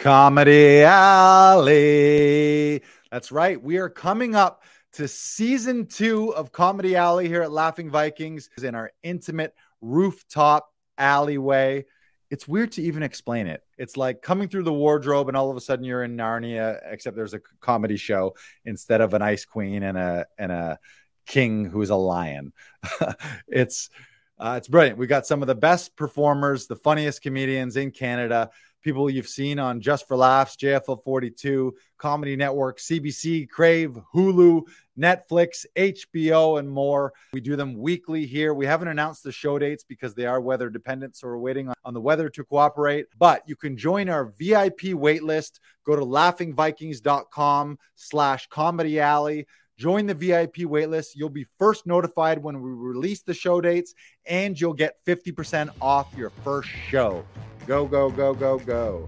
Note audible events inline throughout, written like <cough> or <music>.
Comedy Alley. That's right. We are coming up to season two of Comedy Alley here at Laughing Vikings in our intimate rooftop alleyway. It's weird to even explain it. It's like coming through the wardrobe and all of a sudden you're in Narnia, except there's a comedy show instead of an ice queen and a and a king who's a lion. <laughs> it's uh, it's brilliant. We got some of the best performers, the funniest comedians in Canada people you've seen on Just for Laughs, JFL 42, Comedy Network, CBC, Crave, Hulu, Netflix, HBO, and more. We do them weekly here. We haven't announced the show dates because they are weather dependent, so we're waiting on the weather to cooperate. But you can join our VIP waitlist. Go to laughingvikings.com slash comedy alley. Join the VIP waitlist. You'll be first notified when we release the show dates, and you'll get 50% off your first show. Go, go, go, go, go.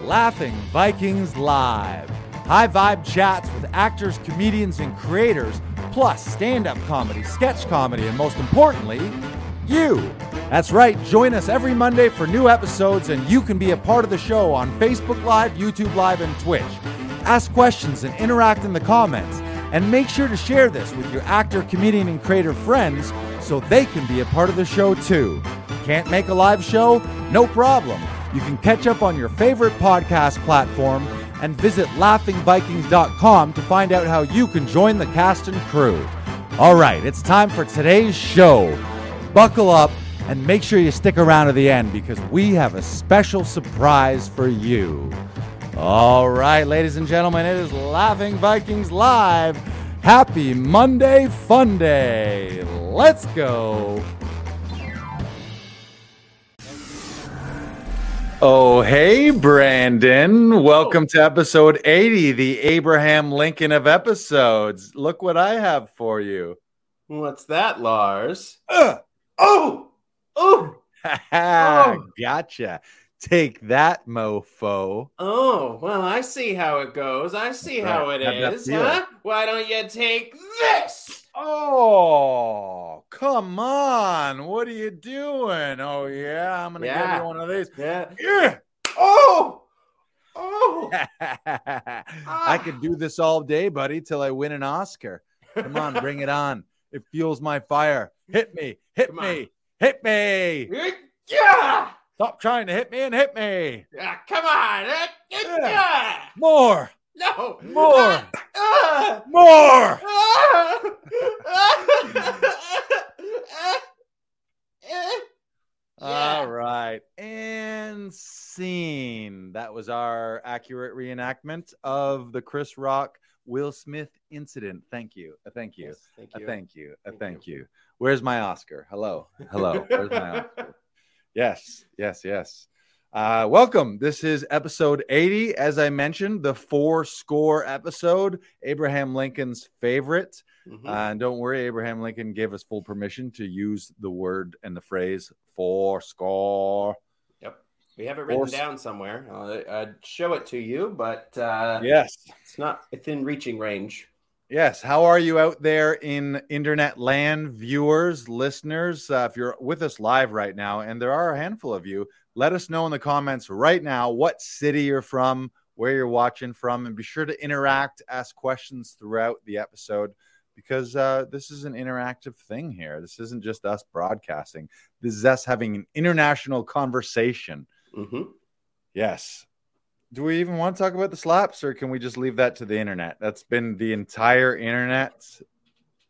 Laughing Vikings Live. High vibe chats with actors, comedians, and creators, plus stand up comedy, sketch comedy, and most importantly, you. That's right, join us every Monday for new episodes, and you can be a part of the show on Facebook Live, YouTube Live, and Twitch. Ask questions and interact in the comments. And make sure to share this with your actor, comedian, and creator friends so they can be a part of the show too. Can't make a live show? No problem. You can catch up on your favorite podcast platform and visit laughingvikings.com to find out how you can join the cast and crew. All right, it's time for today's show. Buckle up and make sure you stick around to the end because we have a special surprise for you. All right, ladies and gentlemen, it is Laughing Vikings Live. Happy Monday Fun Day. Let's go. Oh, hey, Brandon. Welcome to episode 80, the Abraham Lincoln of episodes. Look what I have for you. What's that, Lars? Uh, oh, oh, oh. gotcha. Take that, mofo. Oh, well, I see how it goes. I see right. how it Have is, huh? Why don't you take this? Oh, come on. What are you doing? Oh, yeah, I'm going to yeah. give you one of these. Yeah. Yeah. Oh, oh. <laughs> I ah. could do this all day, buddy, till I win an Oscar. Come on, bring it on. It fuels my fire. Hit me, hit come me, on. hit me. Yeah. Stop trying to hit me and hit me. Yeah, come on. Yeah. More. No. More. Uh, More. <laughs> All right. And scene. That was our accurate reenactment of the Chris Rock Will Smith incident. Thank you. Uh, thank you. Yes, thank you. Uh, thank you. Uh, thank, thank you. you. Where's my Oscar? Hello. Hello. <laughs> Where's my Oscar? Yes, yes, yes. Uh, welcome. This is episode 80. As I mentioned, the four score episode, Abraham Lincoln's favorite. Mm-hmm. Uh, and don't worry, Abraham Lincoln gave us full permission to use the word and the phrase four score. We have it written four... down somewhere. I'll, I'd show it to you, but uh, yes, it's not within reaching range. Yes. How are you out there in internet land, viewers, listeners? Uh, if you're with us live right now, and there are a handful of you, let us know in the comments right now what city you're from, where you're watching from, and be sure to interact, ask questions throughout the episode because uh, this is an interactive thing here. This isn't just us broadcasting, this is us having an international conversation. Mm-hmm. Yes do we even want to talk about the slaps or can we just leave that to the internet? That's been the entire internet.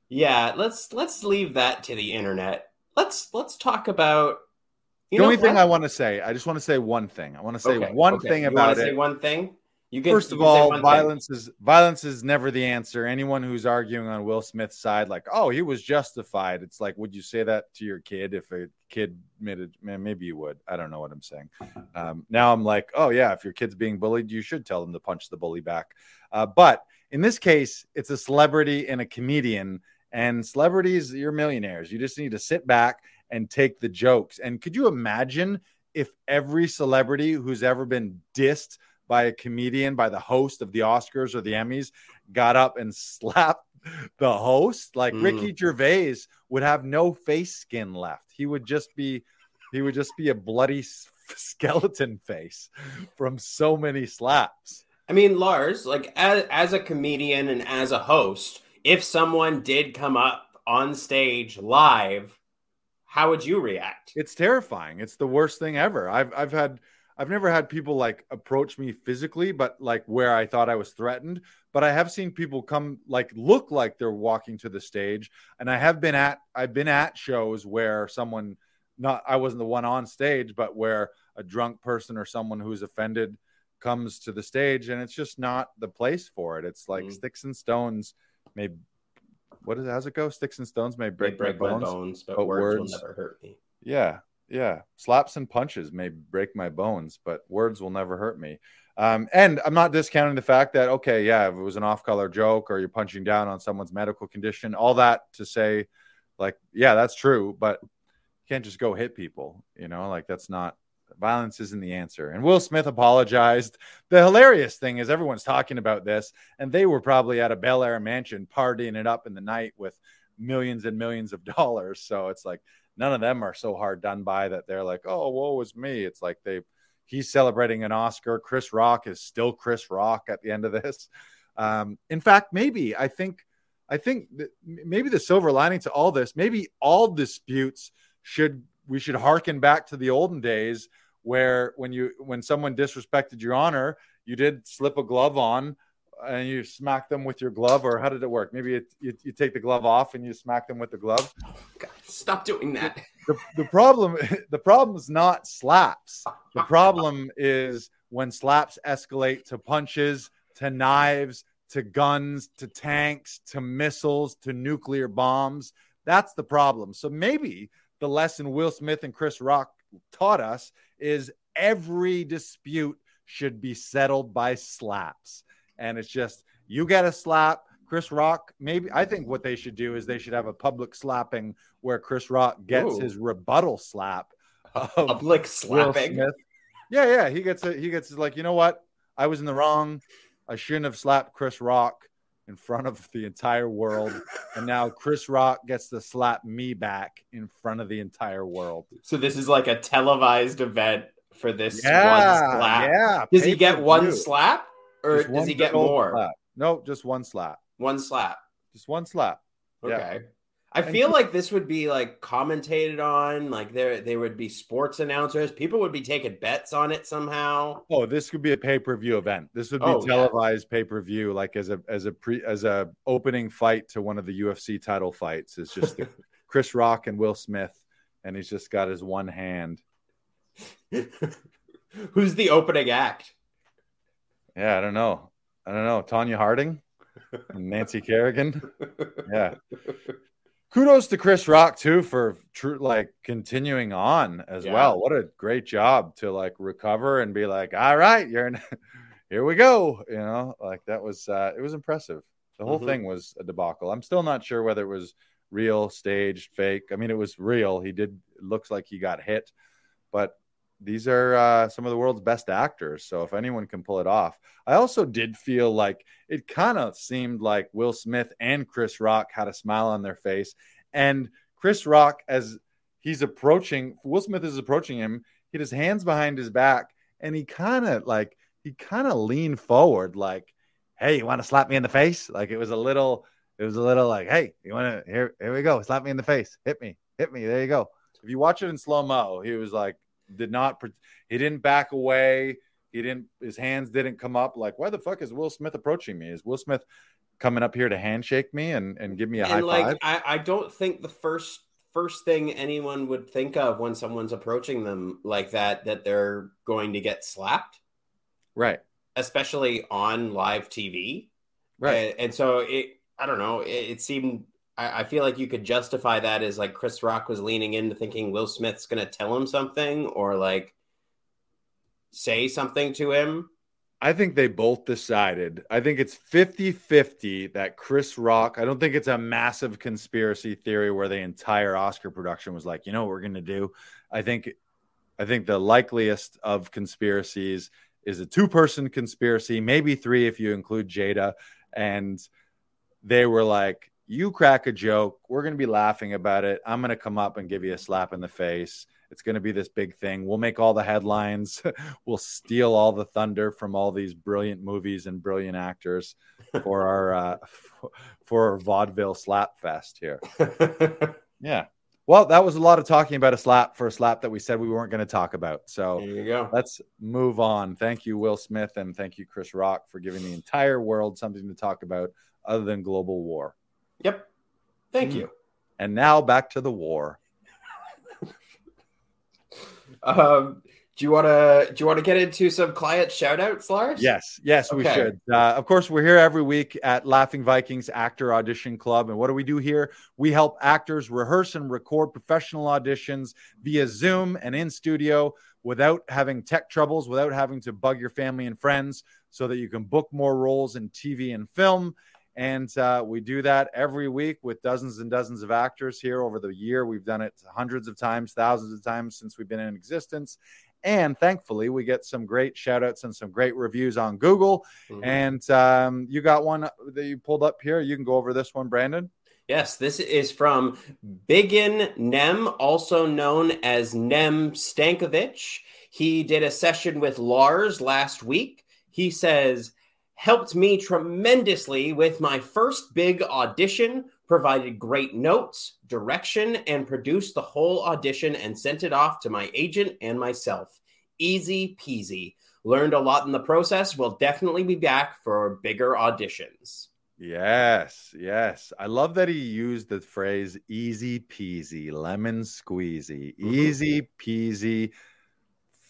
Yeah, let's let's leave that to the internet. Let's let's talk about the only thing I want to say. I just want to say one thing. I want to say okay, one okay. thing you about it. Say one thing. First of all, violence thing. is violence is never the answer. Anyone who's arguing on Will Smith's side, like, oh, he was justified. It's like, would you say that to your kid if a kid admitted? Man, maybe you would. I don't know what I'm saying. Um, now I'm like, oh yeah, if your kid's being bullied, you should tell them to punch the bully back. Uh, but in this case, it's a celebrity and a comedian, and celebrities, you're millionaires. You just need to sit back and take the jokes. And could you imagine if every celebrity who's ever been dissed by a comedian, by the host of the Oscars or the Emmys, got up and <laughs> slapped the host. Like mm. Ricky Gervais would have no face skin left. He would just be he would just be a bloody <laughs> skeleton face from so many slaps. I mean, Lars, like as, as a comedian and as a host, if someone did come up on stage live, how would you react? It's terrifying. It's the worst thing ever. I've I've had I've never had people like approach me physically, but like where I thought I was threatened. But I have seen people come like look like they're walking to the stage, and I have been at I've been at shows where someone not I wasn't the one on stage, but where a drunk person or someone who's offended comes to the stage, and it's just not the place for it. It's like mm. sticks and stones may what is it? How's it go? Sticks and stones may break, break my, bones, my bones, but, but words, words will never hurt me. Yeah, yeah. Slaps and punches may break my bones, but words will never hurt me. Um, and I'm not discounting the fact that okay, yeah, if it was an off-color joke or you're punching down on someone's medical condition, all that to say, like, yeah, that's true, but you can't just go hit people. You know, like that's not violence isn't the answer. And Will Smith apologized. The hilarious thing is everyone's talking about this, and they were probably at a Bel Air mansion partying it up in the night with millions and millions of dollars. So it's like none of them are so hard done by that they're like, oh, woe was me. It's like they he's celebrating an Oscar. Chris Rock is still Chris Rock at the end of this. <laughs> Um, in fact, maybe I think I think maybe the silver lining to all this, maybe all disputes should we should harken back to the olden days where when you when someone disrespected your honor, you did slip a glove on and you smack them with your glove, or how did it work? Maybe it, you, you take the glove off and you smack them with the glove. God, stop doing that. The, the problem <laughs> the problem is not slaps. The problem is when slaps escalate to punches, to knives, to guns, to tanks, to missiles, to nuclear bombs. That's the problem. So maybe the lesson Will Smith and Chris Rock taught us is every dispute should be settled by slaps. And it's just you get a slap, Chris Rock. Maybe I think what they should do is they should have a public slapping where Chris Rock gets Ooh. his rebuttal slap. public slapping. Yeah, yeah. He gets it. He gets like, you know what? I was in the wrong. I shouldn't have slapped Chris Rock in front of the entire world. and now Chris Rock gets to slap me back in front of the entire world. So this is like a televised event for this yeah, one slap. Yeah. Does he get one slap or does he get more? Slap. No, just one slap. One slap. Just one slap. Okay. Yeah. I feel like this would be like commentated on, like there there would be sports announcers. People would be taking bets on it somehow. Oh, this could be a pay per view event. This would be oh, televised yeah. pay per view, like as a as a pre as a opening fight to one of the UFC title fights. It's just <laughs> Chris Rock and Will Smith, and he's just got his one hand. <laughs> Who's the opening act? Yeah, I don't know. I don't know. Tonya Harding, Nancy Kerrigan. Yeah kudos to Chris Rock too for true like continuing on as yeah. well. What a great job to like recover and be like, all right, you're in, <laughs> here we go. You know, like that was uh it was impressive. The whole mm-hmm. thing was a debacle. I'm still not sure whether it was real, staged, fake. I mean, it was real. He did looks like he got hit, but these are uh, some of the world's best actors. So if anyone can pull it off, I also did feel like it kind of seemed like Will Smith and Chris Rock had a smile on their face, and Chris Rock as he's approaching Will Smith is approaching him, he had his hands behind his back, and he kind of like he kind of leaned forward, like, "Hey, you want to slap me in the face?" Like it was a little, it was a little like, "Hey, you want to here? Here we go, slap me in the face, hit me, hit me." There you go. If you watch it in slow mo, he was like did not he didn't back away. He didn't his hands didn't come up like why the fuck is Will Smith approaching me? Is Will Smith coming up here to handshake me and, and give me a and high like, five? I, I don't think the first first thing anyone would think of when someone's approaching them like that that they're going to get slapped. Right. Especially on live TV. Right. And, and so it I don't know, it, it seemed I, I feel like you could justify that as like Chris Rock was leaning into thinking Will Smith's going to tell him something or like say something to him. I think they both decided. I think it's 50 50 that Chris Rock, I don't think it's a massive conspiracy theory where the entire Oscar production was like, you know what we're going to do? I think. I think the likeliest of conspiracies is a two person conspiracy, maybe three if you include Jada. And they were like, you crack a joke, we're going to be laughing about it. I'm going to come up and give you a slap in the face. It's going to be this big thing. We'll make all the headlines. <laughs> we'll steal all the thunder from all these brilliant movies and brilliant actors for <laughs> our uh, for our vaudeville slap fest here. <laughs> yeah. Well, that was a lot of talking about a slap for a slap that we said we weren't going to talk about. So there you go. Let's move on. Thank you, Will Smith, and thank you, Chris Rock, for giving the entire world something to talk about other than global war. Yep. Thank mm. you. And now back to the war. <laughs> um, do you want to do you want to get into some client shout outs, Lars? Yes, yes, okay. we should. Uh, of course, we're here every week at Laughing Vikings Actor Audition Club, and what do we do here? We help actors rehearse and record professional auditions via Zoom and in studio without having tech troubles, without having to bug your family and friends, so that you can book more roles in TV and film. And uh, we do that every week with dozens and dozens of actors here over the year. We've done it hundreds of times, thousands of times since we've been in existence. And thankfully, we get some great shout outs and some great reviews on Google. Mm-hmm. And um, you got one that you pulled up here. You can go over this one, Brandon. Yes, this is from Biggin Nem, also known as Nem Stankovic. He did a session with Lars last week. He says, helped me tremendously with my first big audition, provided great notes, direction, and produced the whole audition and sent it off to my agent and myself. Easy peasy. Learned a lot in the process. Will definitely be back for bigger auditions. Yes, yes. I love that he used the phrase easy peasy, lemon squeezy, mm-hmm. easy peasy,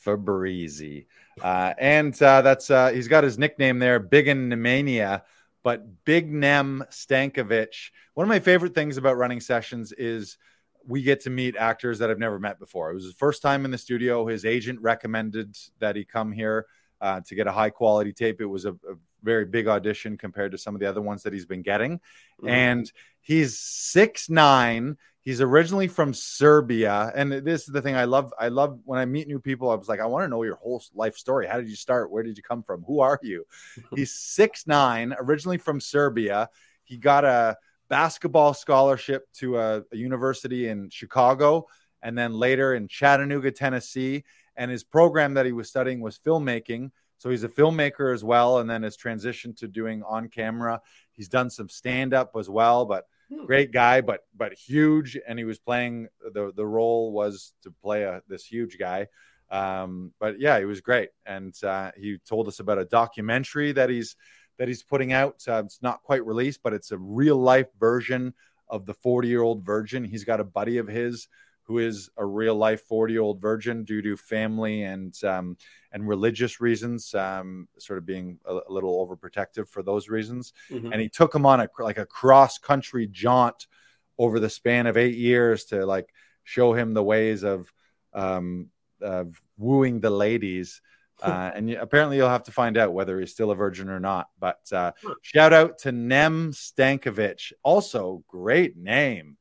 Febreze. Uh, and uh, that's uh, he's got his nickname there, Big Nemania, but Big Nem Stankovic. One of my favorite things about running sessions is we get to meet actors that I've never met before. It was his first time in the studio. His agent recommended that he come here uh, to get a high quality tape. It was a, a, very big audition compared to some of the other ones that he's been getting. Mm-hmm. And he's six nine. He's originally from Serbia, and this is the thing I love. I love when I meet new people. I was like, I want to know your whole life story. How did you start? Where did you come from? Who are you? <laughs> He's six nine, originally from Serbia. He got a basketball scholarship to a, a university in Chicago, and then later in Chattanooga, Tennessee. And his program that he was studying was filmmaking. So he's a filmmaker as well, and then has transitioned to doing on camera. He's done some stand up as well, but Hmm. great guy, but but huge, and he was playing the the role was to play a this huge guy. Um, but yeah, he was great, and uh, he told us about a documentary that he's that he's putting out. Uh, it's not quite released, but it's a real life version of the 40 year old virgin. He's got a buddy of his who is a real life 40 year old virgin due to family and um, and religious reasons, um, sort of being a, a, little overprotective for those reasons. Mm-hmm. And he took him on a like a cross country jaunt over the span of eight years to like show him the ways of um, of wooing the ladies. <laughs> Uh, and you, apparently, you'll have to find out whether he's still a virgin or not. But uh, shout out to Nem Stankovic. Also, great name.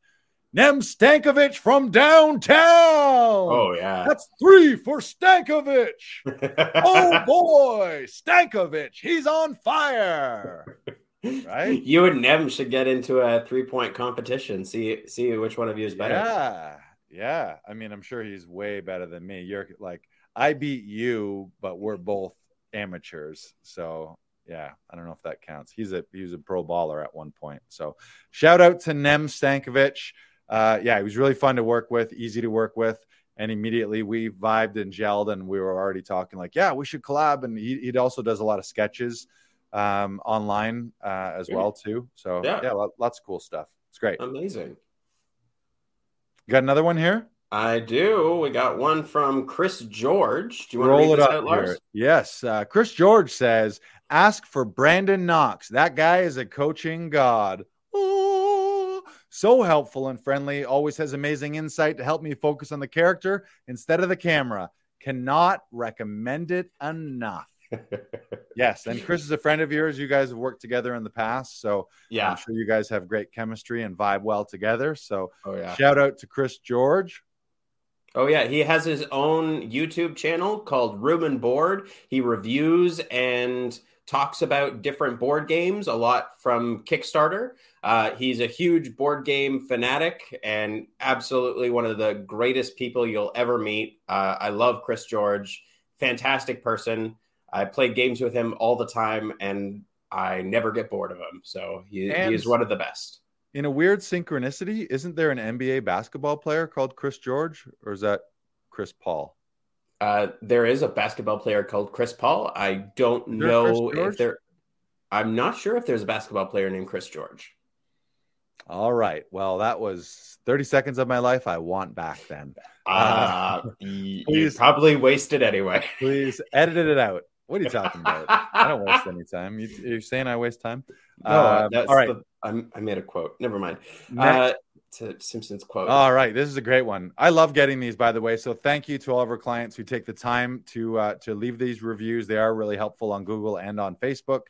Nem Stankovic from downtown. Oh, yeah. That's three for Stankovic. <laughs> oh, boy. Stankovic. He's on fire. Right? You and Nem should get into a three point competition. See, see which one of you is better. Yeah. Yeah. I mean, I'm sure he's way better than me. You're like, I beat you, but we're both amateurs. So yeah, I don't know if that counts. He's a he was a pro baller at one point. So shout out to Nem Stankovic uh, yeah, he was really fun to work with, easy to work with. And immediately we vibed and gelled, and we were already talking like, yeah, we should collab. And he, he also does a lot of sketches um, online uh, as well too. So yeah. yeah, lots of cool stuff. It's great. Amazing. You got another one here? I do. We got one from Chris George. Do you want Roll to read it up, Lars? Here. Yes. Uh, Chris George says, "Ask for Brandon Knox. That guy is a coaching god." So helpful and friendly, always has amazing insight to help me focus on the character instead of the camera. Cannot recommend it enough. <laughs> yes, and Chris is a friend of yours. You guys have worked together in the past, so yeah, I'm sure you guys have great chemistry and vibe well together. So, oh, yeah. shout out to Chris George. Oh yeah, he has his own YouTube channel called Room and Board. He reviews and talks about different board games a lot from Kickstarter. Uh, he's a huge board game fanatic and absolutely one of the greatest people you'll ever meet. Uh, I love Chris George, fantastic person. I play games with him all the time and I never get bored of him. So he, he is one of the best. In a weird synchronicity, isn't there an NBA basketball player called Chris George, or is that Chris Paul? Uh, there is a basketball player called Chris Paul. I don't know if there. I'm not sure if there's a basketball player named Chris George. All right. Well, that was 30 seconds of my life I want back then. Uh, uh you probably wasted anyway. <laughs> please edit it out. What are you talking about? I don't waste any time. You, are saying I waste time? No, uh, all right. The, i made a quote. Never mind. Uh, to Simpsons quote. All right, this is a great one. I love getting these, by the way. So thank you to all of our clients who take the time to uh, to leave these reviews. They are really helpful on Google and on Facebook.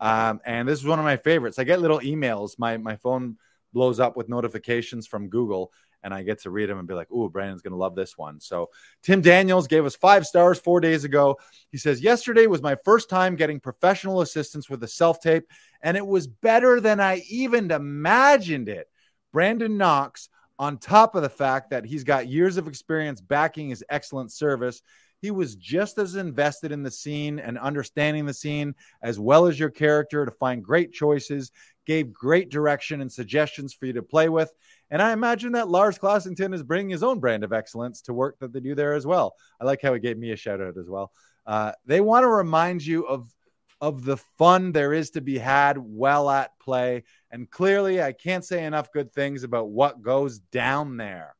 Um, and this is one of my favorites. I get little emails. My my phone blows up with notifications from Google, and I get to read them and be like, "Ooh, Brandon's gonna love this one." So Tim Daniels gave us five stars four days ago. He says, "Yesterday was my first time getting professional assistance with a self tape, and it was better than I even imagined it." Brandon Knox, on top of the fact that he's got years of experience backing his excellent service, he was just as invested in the scene and understanding the scene as well as your character to find great choices, gave great direction and suggestions for you to play with. And I imagine that Lars Classington is bringing his own brand of excellence to work that they do there as well. I like how he gave me a shout out as well. Uh, they want to remind you of of the fun there is to be had well at play. And clearly, I can't say enough good things about what goes down there.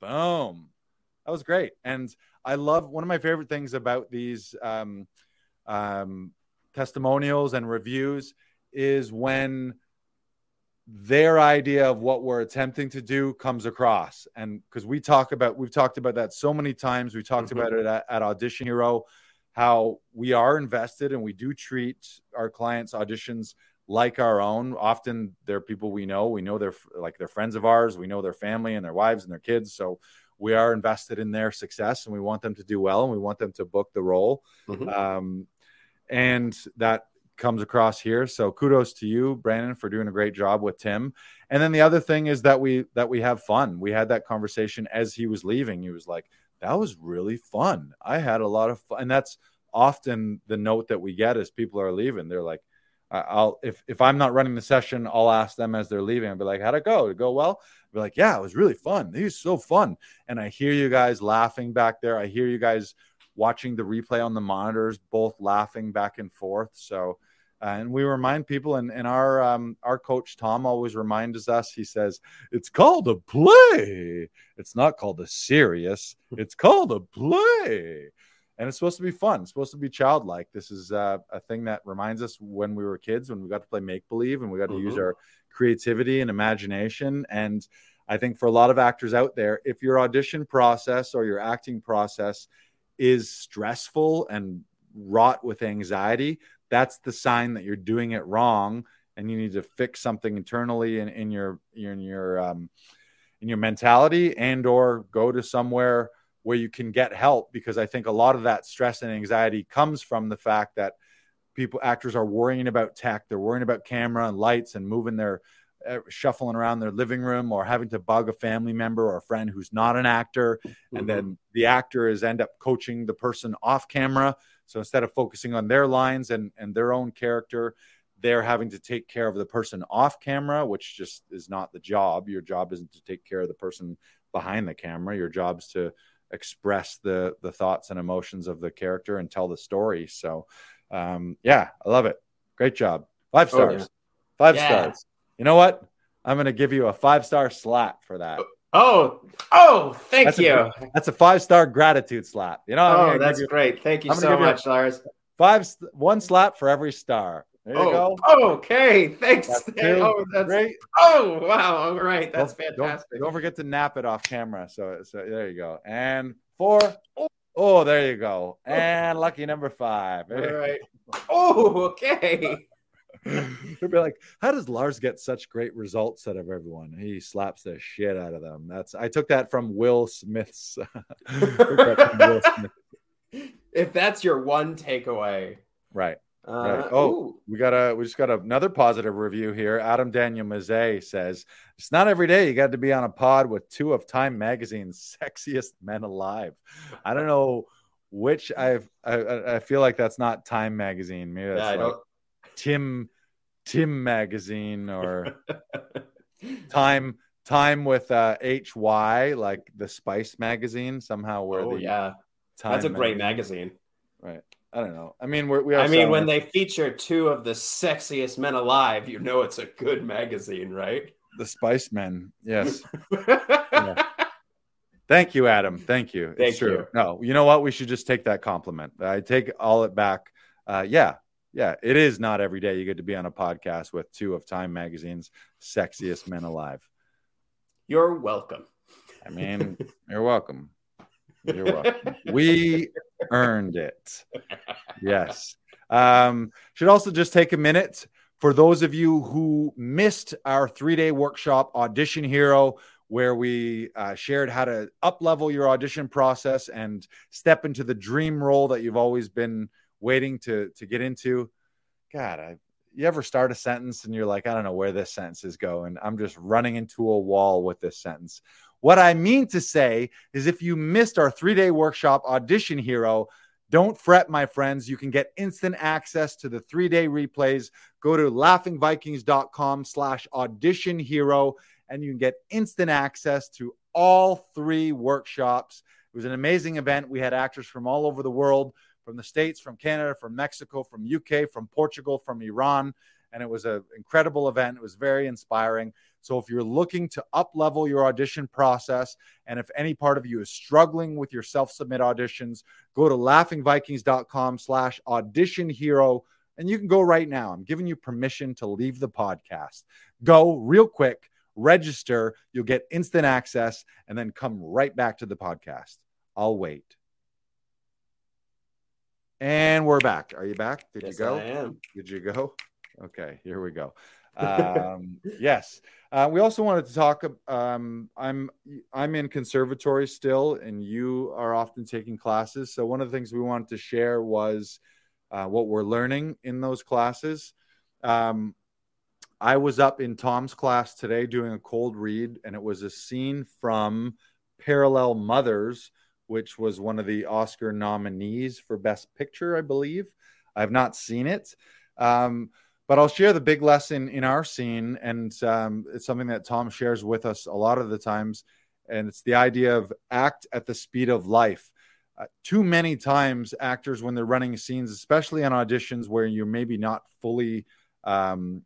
Boom. That was great. And I love one of my favorite things about these um, um, testimonials and reviews is when their idea of what we're attempting to do comes across. And because we talk about, we've talked about that so many times. We talked mm-hmm. about it at, at Audition Hero how we are invested and we do treat our clients' auditions like our own. Often they're people we know. We know they're like they're friends of ours. We know their family and their wives and their kids. So we are invested in their success and we want them to do well and we want them to book the role. Mm-hmm. Um, and that comes across here. So kudos to you, Brandon, for doing a great job with Tim. And then the other thing is that we that we have fun. We had that conversation as he was leaving. He was like, that was really fun. I had a lot of fun. And that's often the note that we get as people are leaving. They're like, I'll if if I'm not running the session, I'll ask them as they're leaving. I'll be like, "How'd it go? Did it go well?" I'll be like, "Yeah, it was really fun. Was so fun." And I hear you guys laughing back there. I hear you guys watching the replay on the monitors, both laughing back and forth. So, uh, and we remind people, and, and our um, our coach Tom always reminds us. He says it's called a play. It's not called a serious. It's called a play and it's supposed to be fun. It's supposed to be childlike. This is uh, a thing that reminds us when we were kids, when we got to play make believe and we got to mm-hmm. use our creativity and imagination. And I think for a lot of actors out there, if your audition process or your acting process is stressful and wrought with anxiety, that's the sign that you're doing it wrong, and you need to fix something internally in, in your in your um, in your mentality, and or go to somewhere where you can get help because I think a lot of that stress and anxiety comes from the fact that people actors are worrying about tech, they're worrying about camera and lights and moving their uh, shuffling around their living room or having to bug a family member or a friend who's not an actor mm-hmm. and then the actor is end up coaching the person off camera. So instead of focusing on their lines and and their own character they're having to take care of the person off camera which just is not the job. Your job isn't to take care of the person behind the camera. Your job's to express the the thoughts and emotions of the character and tell the story. So, um, yeah, I love it. Great job. Five stars. Oh, yeah. Five yeah. stars. You know what? I'm going to give you a five star slap for that. Oh, oh, thank that's you. A, that's a five star gratitude slap. You know, oh, that's you, great. Thank you so much, you Lars. Five, one slap for every star. There you oh, go. Okay, thanks. That's <laughs> oh, that's great. Oh, wow. All right, that's don't, fantastic. Don't, don't, forget to nap it off camera. So, so there you go. And four. Oh, oh there you go. Oh. And lucky number five. All right. Oh, okay. <laughs> They'll be like, how does Lars get such great results out of everyone? He slaps the shit out of them. That's I took that from Will Smith's. <laughs> Will Smith. If that's your one takeaway, right? Uh, Right. Oh, ooh. we got a we just got another positive review here. Adam Daniel Mazzei says it's not every day you got to be on a pod with two of Time Magazine's <laughs> sexiest men alive. I don't know which I've I- I, feel like that's not Time Magazine. Maybe that's Yeah, I like don't. Tim Tim Magazine or <laughs> Time Time with uh HY like the Spice Magazine somehow where oh the yeah, Time that's a great magazine. I don't know. I mean, we're, we are I mean, when selling they feature two of the sexiest men alive, you know it's a good magazine, right? the Spice Men. Yes. <laughs> Thank you, Adam. Thank you. Thank it's true. you. No, you know what? We should just take that compliment. I take all it back. Uh, yeah, yeah. It is not every day you get to be on a podcast with two of Time Magazine's sexiest men alive. You're welcome. I mean, you're welcome. You're welcome. We earned it. Yes. Um, should also just take a minute for those of you who missed our three day workshop, Audition Hero, where we uh, shared how to up level your audition process and step into the dream role that you've always been waiting to, to get into. God, I, you ever start a sentence and you're like, I don't know where this sentence is going. I'm just running into a wall with this sentence. What I mean to say is if you missed our three day workshop, Audition Hero, don't fret, my friends. You can get instant access to the three day replays. Go to laughingvikings.com slash audition hero and you can get instant access to all three workshops. It was an amazing event. We had actors from all over the world, from the States, from Canada, from Mexico, from UK, from Portugal, from Iran. And it was an incredible event. It was very inspiring. So if you're looking to up level your audition process, and if any part of you is struggling with your self-submit auditions, go to laughingvikings.com slash audition hero. And you can go right now. I'm giving you permission to leave the podcast. Go real quick, register. You'll get instant access and then come right back to the podcast. I'll wait. And we're back. Are you back? Did yes, you go? I am. Did you go? Okay, here we go. <laughs> Um, yes. Uh, we also wanted to talk. Um, I'm I'm in conservatory still, and you are often taking classes. So one of the things we wanted to share was uh, what we're learning in those classes. Um, I was up in Tom's class today doing a cold read, and it was a scene from Parallel Mothers, which was one of the Oscar nominees for Best Picture, I believe. I've not seen it. Um, but I'll share the big lesson in our scene, and um, it's something that Tom shares with us a lot of the times, and it's the idea of act at the speed of life. Uh, too many times, actors, when they're running scenes, especially on auditions where you're maybe not fully, um,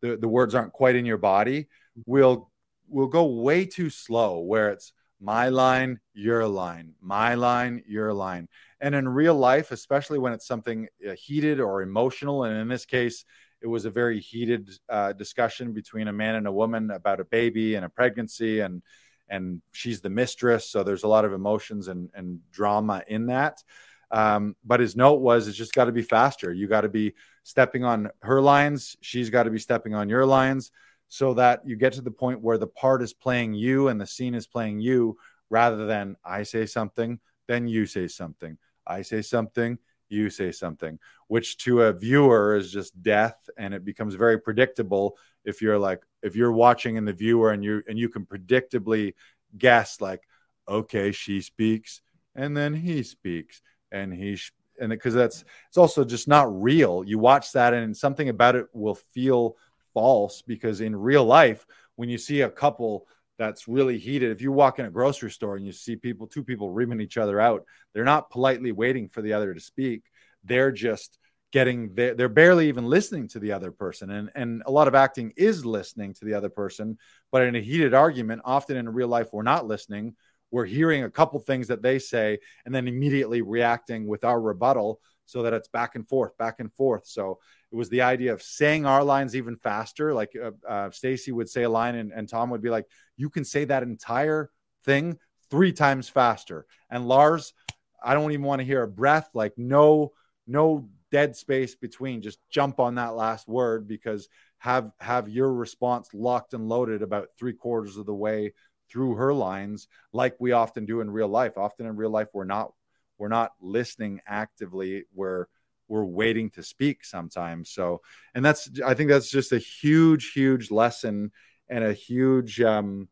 the, the words aren't quite in your body, will will go way too slow. Where it's my line, your line, my line, your line, and in real life, especially when it's something uh, heated or emotional, and in this case, it was a very heated uh, discussion between a man and a woman about a baby and a pregnancy and and she's the mistress. So there's a lot of emotions and, and drama in that. Um, but his note was it's just got to be faster. You got to be stepping on her lines. She's got to be stepping on your lines so that you get to the point where the part is playing you and the scene is playing you rather than i say something then you say something. I say something you say something, which to a viewer is just death, and it becomes very predictable. If you're like, if you're watching in the viewer and you and you can predictably guess, like, okay, she speaks, and then he speaks, and he sh- and because that's it's also just not real. You watch that, and something about it will feel false because in real life, when you see a couple that's really heated. If you walk in a grocery store and you see people, two people reaming each other out, they're not politely waiting for the other to speak. They're just getting they're, they're barely even listening to the other person. And and a lot of acting is listening to the other person, but in a heated argument, often in real life, we're not listening. We're hearing a couple things that they say and then immediately reacting with our rebuttal so that it's back and forth, back and forth. So it was the idea of saying our lines even faster. Like uh, uh, Stacy would say a line, and, and Tom would be like, "You can say that entire thing three times faster." And Lars, I don't even want to hear a breath. Like no, no dead space between. Just jump on that last word because have have your response locked and loaded about three quarters of the way through her lines, like we often do in real life. Often in real life, we're not we're not listening actively. We're we're waiting to speak sometimes. So, and that's I think that's just a huge, huge lesson and a huge. Um,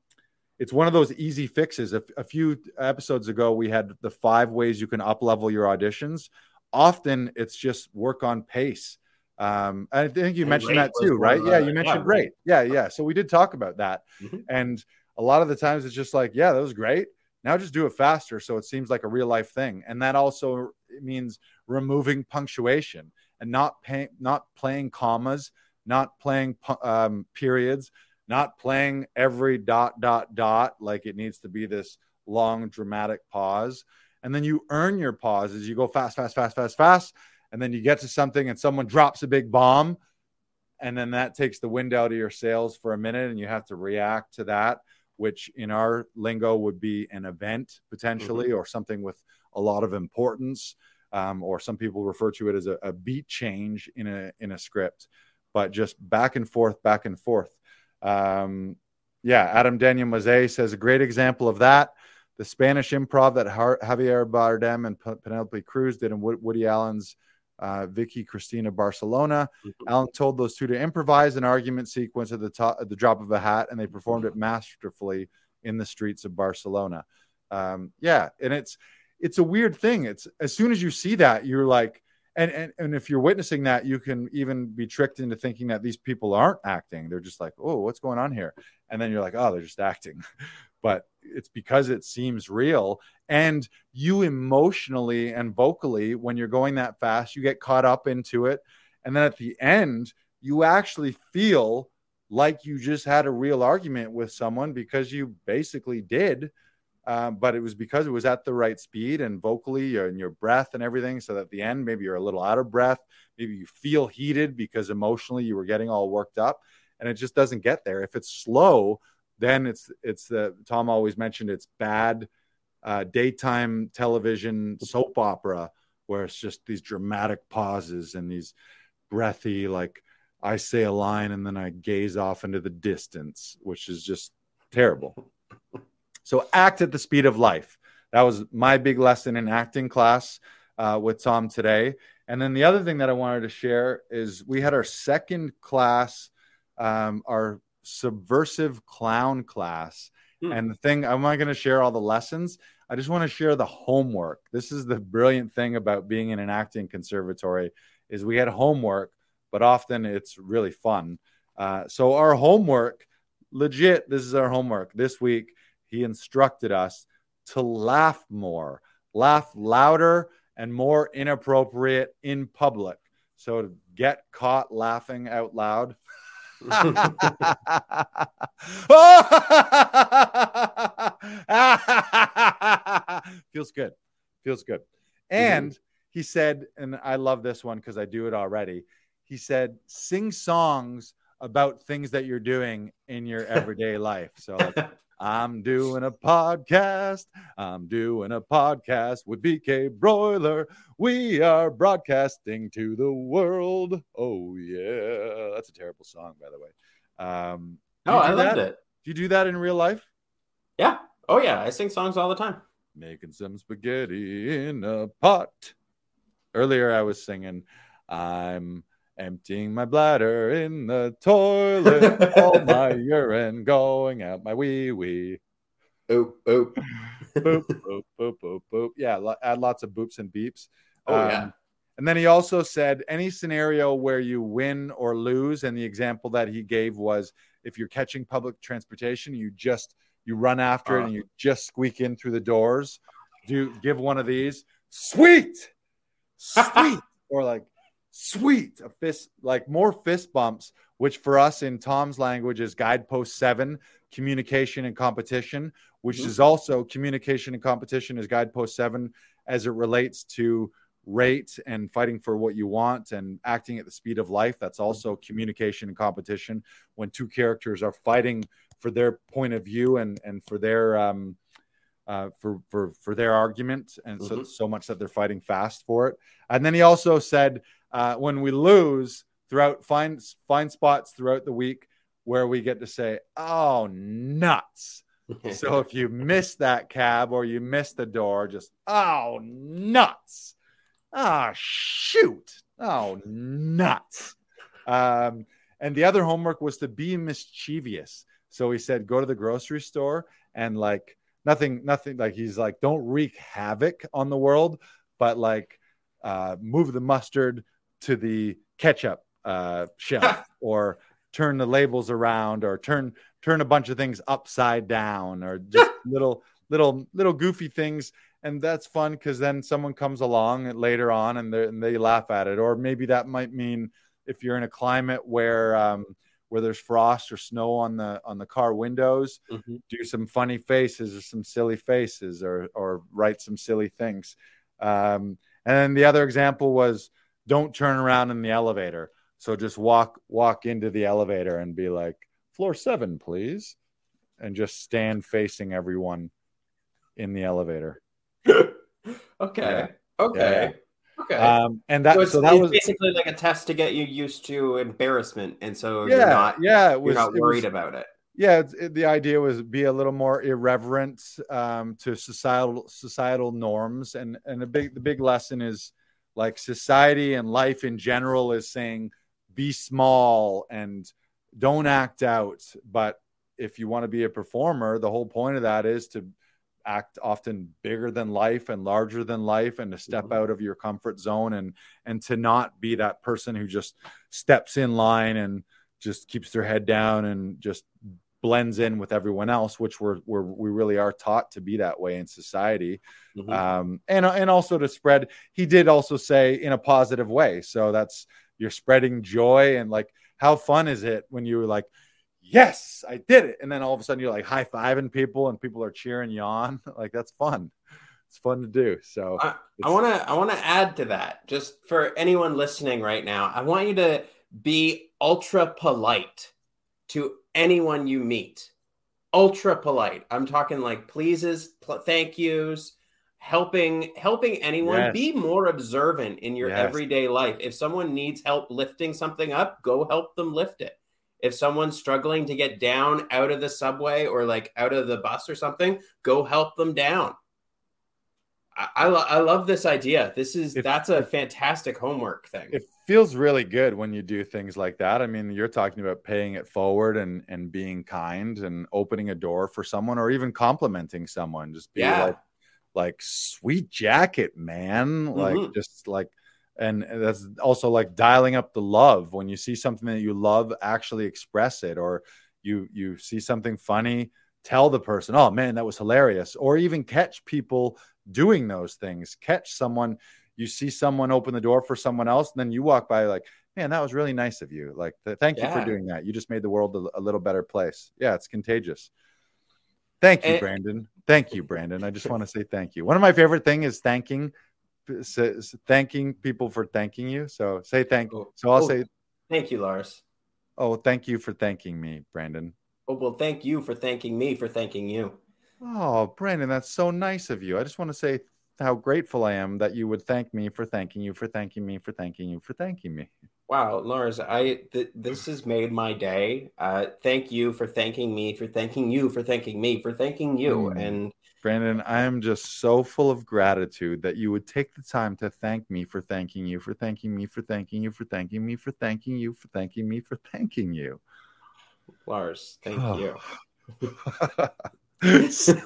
it's one of those easy fixes. A, a few episodes ago, we had the five ways you can up level your auditions. Often, it's just work on pace. Um, I think you and mentioned that too, right? yeah, you mentioned yeah, rate. Yeah, yeah. So we did talk about that, mm-hmm. and a lot of the times it's just like, yeah, that was great. Now just do it faster, so it seems like a real life thing, and that also means removing punctuation and not pay, not playing commas, not playing um, periods, not playing every dot dot dot like it needs to be this long dramatic pause. And then you earn your pauses. You go fast, fast, fast, fast, fast, and then you get to something and someone drops a big bomb, and then that takes the wind out of your sails for a minute, and you have to react to that, which in our lingo would be an event potentially mm-hmm. or something with a lot of importance um, or some people refer to it as a, a, beat change in a in a script, but just back and forth, back and forth. Um, yeah, Adam Daniel Maze says a great example of that. The Spanish improv that Javier Bardem and P- Penelope Cruz did in Woody Allen's uh, Vicky Cristina Barcelona. Mm-hmm. Allen told those two to improvise an argument sequence at the top, at the drop of a hat, and they performed it masterfully in the streets of Barcelona. Um, yeah, and it's it's a weird thing. It's as soon as you see that, you're like, and, and and if you're witnessing that, you can even be tricked into thinking that these people aren't acting. They're just like, oh, what's going on here? And then you're like, oh, they're just acting. <laughs> but it's because it seems real. And you emotionally and vocally, when you're going that fast, you get caught up into it. And then at the end, you actually feel like you just had a real argument with someone because you basically did um, but it was because it was at the right speed and vocally and your breath and everything. So that at the end, maybe you're a little out of breath. Maybe you feel heated because emotionally you were getting all worked up, and it just doesn't get there. If it's slow, then it's it's the Tom always mentioned it's bad uh, daytime television soap opera where it's just these dramatic pauses and these breathy like I say a line and then I gaze off into the distance, which is just terrible. So act at the speed of life. That was my big lesson in acting class uh, with Tom today. And then the other thing that I wanted to share is we had our second class, um, our subversive clown class. Hmm. And the thing, I'm not going to share all the lessons. I just want to share the homework. This is the brilliant thing about being in an acting conservatory is we had homework, but often it's really fun. Uh, so our homework, legit, this is our homework this week he instructed us to laugh more, laugh louder and more inappropriate in public. So to get caught laughing out loud. <laughs> Feels good. Feels good. And mm-hmm. he said, and I love this one because I do it already. He said, sing songs about things that you're doing in your everyday life. So, like, <laughs> I'm doing a podcast. I'm doing a podcast with BK Broiler. We are broadcasting to the world. Oh, yeah. That's a terrible song, by the way. Um, oh, I loved that? it. Do you do that in real life? Yeah. Oh, yeah. I sing songs all the time. Making some spaghetti in a pot. Earlier, I was singing, I'm emptying my bladder in the toilet, all <laughs> my urine going out my wee wee. Oop, oop. boop, <laughs> boop, boop, boop, boop. Yeah, add lots of boops and beeps. Oh, um, yeah. And then he also said any scenario where you win or lose. And the example that he gave was if you're catching public transportation, you just you run after uh, it and you just squeak in through the doors. Do give one of these. Sweet, <laughs> sweet, or like sweet a fist like more fist bumps which for us in tom's language is guidepost seven communication and competition which mm-hmm. is also communication and competition is guidepost seven as it relates to rate and fighting for what you want and acting at the speed of life that's also communication and competition when two characters are fighting for their point of view and and for their um uh, for for for their argument, and mm-hmm. so so much that they're fighting fast for it. And then he also said uh, when we lose throughout find find spots throughout the week where we get to say oh nuts <laughs> so if you miss that cab or you miss the door just oh nuts Ah, shoot. Oh, nuts. Um, and the other homework was to be mischievous. So he said, go to the grocery store and like nothing, nothing like he's like, don't wreak havoc on the world, but like uh, move the mustard to the ketchup uh, shelf <laughs> or turn the labels around or turn turn a bunch of things upside down or just <laughs> little little little goofy things. And that's fun because then someone comes along later on and, and, they laugh at it. Or maybe that might mean if you're in a climate where um, where there's frost or snow on the on the car windows mm-hmm. do some funny faces or some silly faces or or write some silly things. Um, and then the other example was don't turn around in the elevator so just walk walk into the elevator and be like floor seven please and just stand facing everyone in the elevator <laughs> okay yeah. okay yeah. Okay. Um, and that so, so that was basically like a test to get you used to embarrassment, and so yeah, you're not yeah, was, you're not worried was, about it. Yeah, it, the idea was be a little more irreverent um, to societal societal norms, and and the big the big lesson is like society and life in general is saying be small and don't act out, but if you want to be a performer, the whole point of that is to act often bigger than life and larger than life and to step mm-hmm. out of your comfort zone and and to not be that person who just steps in line and just keeps their head down and just blends in with everyone else which we're, we're we really are taught to be that way in society mm-hmm. um, and and also to spread he did also say in a positive way so that's you're spreading joy and like how fun is it when you like yes, I did it. And then all of a sudden you're like high fiving people and people are cheering you on. <laughs> like that's fun. It's fun to do. So I want to I want to add to that just for anyone listening right now. I want you to be ultra polite to anyone you meet. Ultra polite. I'm talking like pleases, pl- thank yous, helping helping anyone yes. be more observant in your yes. everyday life. If someone needs help lifting something up, go help them lift it if someone's struggling to get down out of the subway or like out of the bus or something, go help them down. I, I, lo- I love this idea. This is it, that's a fantastic homework thing. It feels really good when you do things like that. I mean, you're talking about paying it forward and and being kind and opening a door for someone or even complimenting someone. Just be yeah. like, like sweet jacket, man. Mm-hmm. Like just like and that's also like dialing up the love when you see something that you love actually express it or you you see something funny tell the person oh man that was hilarious or even catch people doing those things. Catch someone you see someone open the door for someone else and then you walk by like man that was really nice of you. Like thank you for doing that. You just made the world a, a, little better place. Yeah it's contagious. Thank you and- brandon. Thank you brandon. I just want to say thank you. One of my favorite thing is thanking thanking people for thanking you. So say thank. Oh, so I'll oh, say thank you, Lars. Oh, thank you for thanking me, Brandon. Oh well, thank you for thanking me for thanking you. Oh, Brandon, that's so nice of you. I just want to say how grateful I am that you would thank me for thanking you for thanking me for thanking you for thanking me. Wow, Lars, I th- this has made my day. Uh, thank you for thanking me for thanking you for thanking me for thanking you, mm. and Brandon, I am just so full of gratitude that you would take the time to thank me for thanking you, for thanking me, for thanking you, for thanking me, for thanking you, for thanking me, for thanking you. Lars, thank you. See?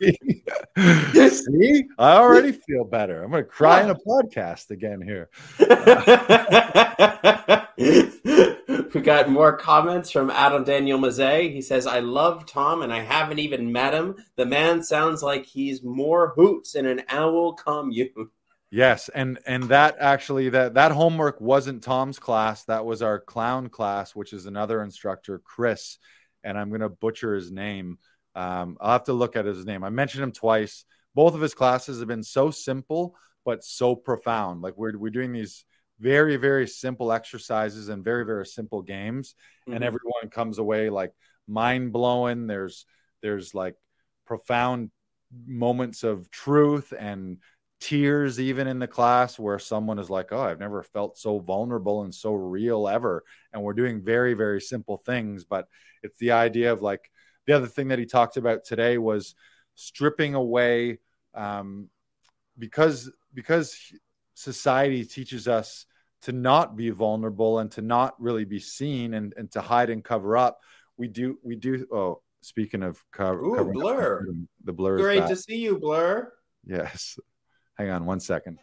<sighs> See? I already feel better. I'm going to cry in a podcast again here. <laughs> we got more comments from Adam Daniel Mazet. He says, I love Tom and I haven't even met him. The man sounds like he's more hoots in an owl commune. <laughs> Yes, and and that actually that that homework wasn't Tom's class. That was our clown class, which is another instructor, Chris, and I'm going to butcher his name. Um, I'll have to look at his name. I mentioned him twice. Both of his classes have been so simple but so profound. Like we're we're doing these very very simple exercises and very very simple games, mm-hmm. and everyone comes away like mind blowing. There's there's like profound moments of truth and tears even in the class where someone is like oh i've never felt so vulnerable and so real ever. And we're doing very very simple things but it's the idea of like the other thing that he talked about today was stripping away um, because because society teaches us to not be vulnerable and to not really be seen and, and to hide and cover up. We do we do oh speaking of cover, Ooh, blur up, the blur great to see you blur. Yes hang on one second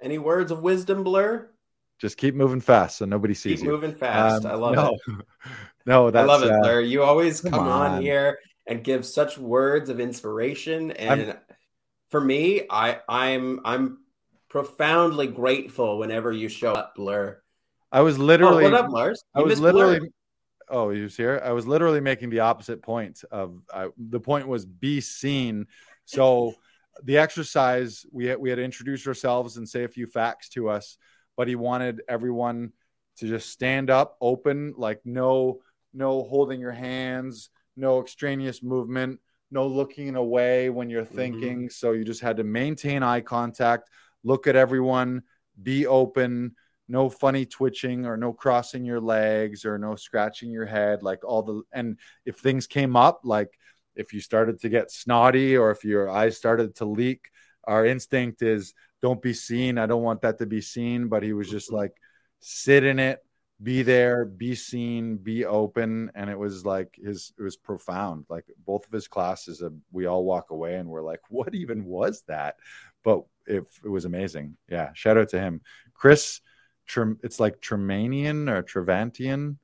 any words of wisdom blur just keep moving fast so nobody sees keep you moving fast um, i love no. it <laughs> no that's, i love it uh, blur you always come, come on. on. here and give such words of inspiration and I'm, for me i i'm i'm profoundly grateful whenever you show up blur i was literally oh, what up lars you i was literally blur. Oh, he was here. I was literally making the opposite point of uh, the point was be seen. So the exercise we had, we had to introduce ourselves and say a few facts to us, but he wanted everyone to just stand up, open, like no no holding your hands, no extraneous movement, no looking away when you're mm-hmm. thinking. Mm-hmm. So you just had to maintain eye contact, look at everyone, be open no funny twitching or no crossing your legs or no scratching your head like all the and if things came up like if you started to get snotty or if your eyes started to leak our instinct is don't be seen. I don't want that to be seen. But he was just like sit in it be there be seen be open. And it was like his it was profound. Like both of his classes uh, we all walk away and we're like what even was that? But it, it was amazing. Yeah shout out to him. Chris it's like Tremanian or Trevantian.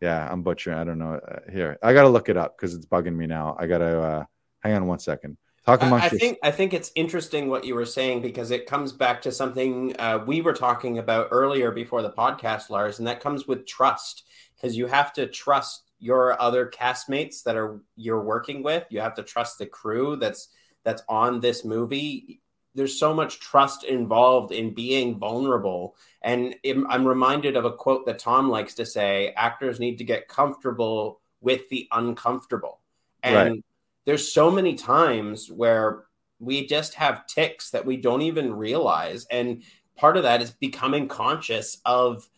Yeah, I'm butchering. I don't know. Uh, here, I got to look it up because it's bugging me now. I got to uh, hang on one second. Talk amongst I, I think I think it's interesting what you were saying because it comes back to something uh, we were talking about earlier before the podcast, Lars, and that comes with trust because you have to trust your other castmates that are you're working with. You have to trust the crew that's that's on this movie there's so much trust involved in being vulnerable. And i'm reminded of a quote that tom likes to say actors need to get comfortable with the uncomfortable. And right. there's so many times where we just have ticks that we don't even realize. And part of that is becoming conscious of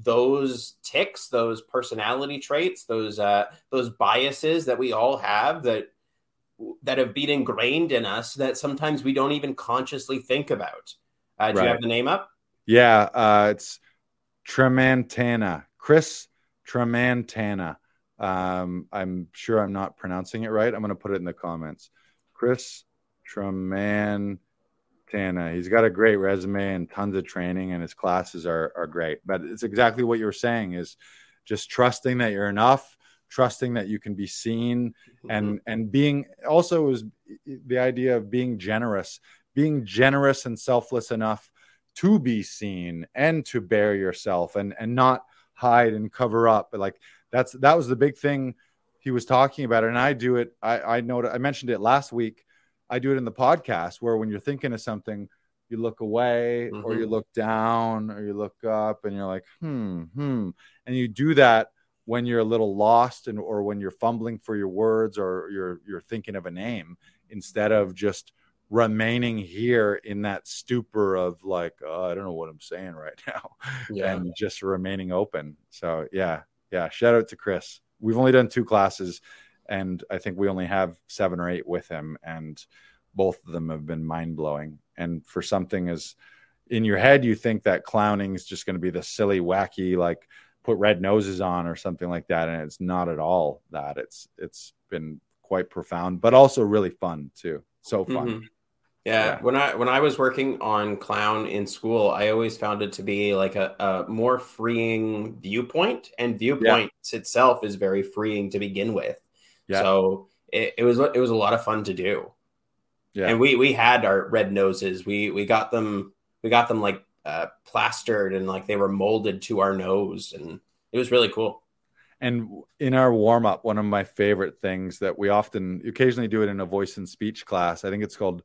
those ticks those personality traits those uh those biases that we all have that that have been ingrained in us that sometimes we don't even consciously think about. Uh, do right. you have the name up? Yeah, uh, it's Tremantana, Chris Tremantana. Um, I'm sure I'm not pronouncing it right. I'm going to put it in the comments. Chris Tremantana. He's got a great resume and tons of training, and his classes are are great. But it's exactly what you're saying: is just trusting that you're enough trusting that you can be seen mm-hmm. and and being also is the idea of being generous being generous and selfless enough to be seen and to bare yourself and and not hide and cover up but like that's that was the big thing he was talking about and i do it i i know i mentioned it last week i do it in the podcast where when you're thinking of something you look away mm-hmm. or you mm-hmm. look down or you look up and you're like hmm hmm and you do that when you're a little lost and or when you're fumbling for your words or you're you're thinking of a name instead of just remaining here in that stupor of like oh, I don't know what I'm saying right <laughs> now yeah. and just remaining open. So yeah, yeah, shout out to Chris. We've only done two classes and I think we only have 7 or 8 with him and both of them have been mind-blowing and for something as in your head you think that clowning is just going to be the silly wacky like put red noses on or something like that and it's not at all that it's it's been quite profound but also really fun too so fun mm-hmm. yeah. yeah. when i when i was working on clown in school i always found it to be like a, a more freeing viewpoint and viewpoint yeah. itself is very freeing to begin with yeah. so it, it was it was a lot of fun to do yeah and we we had our red noses we we got them we got them like uh, plastered and like they were molded to our nose, and it was really cool. And in our warm up, one of my favorite things that we often occasionally do it in a voice and speech class. I think it's called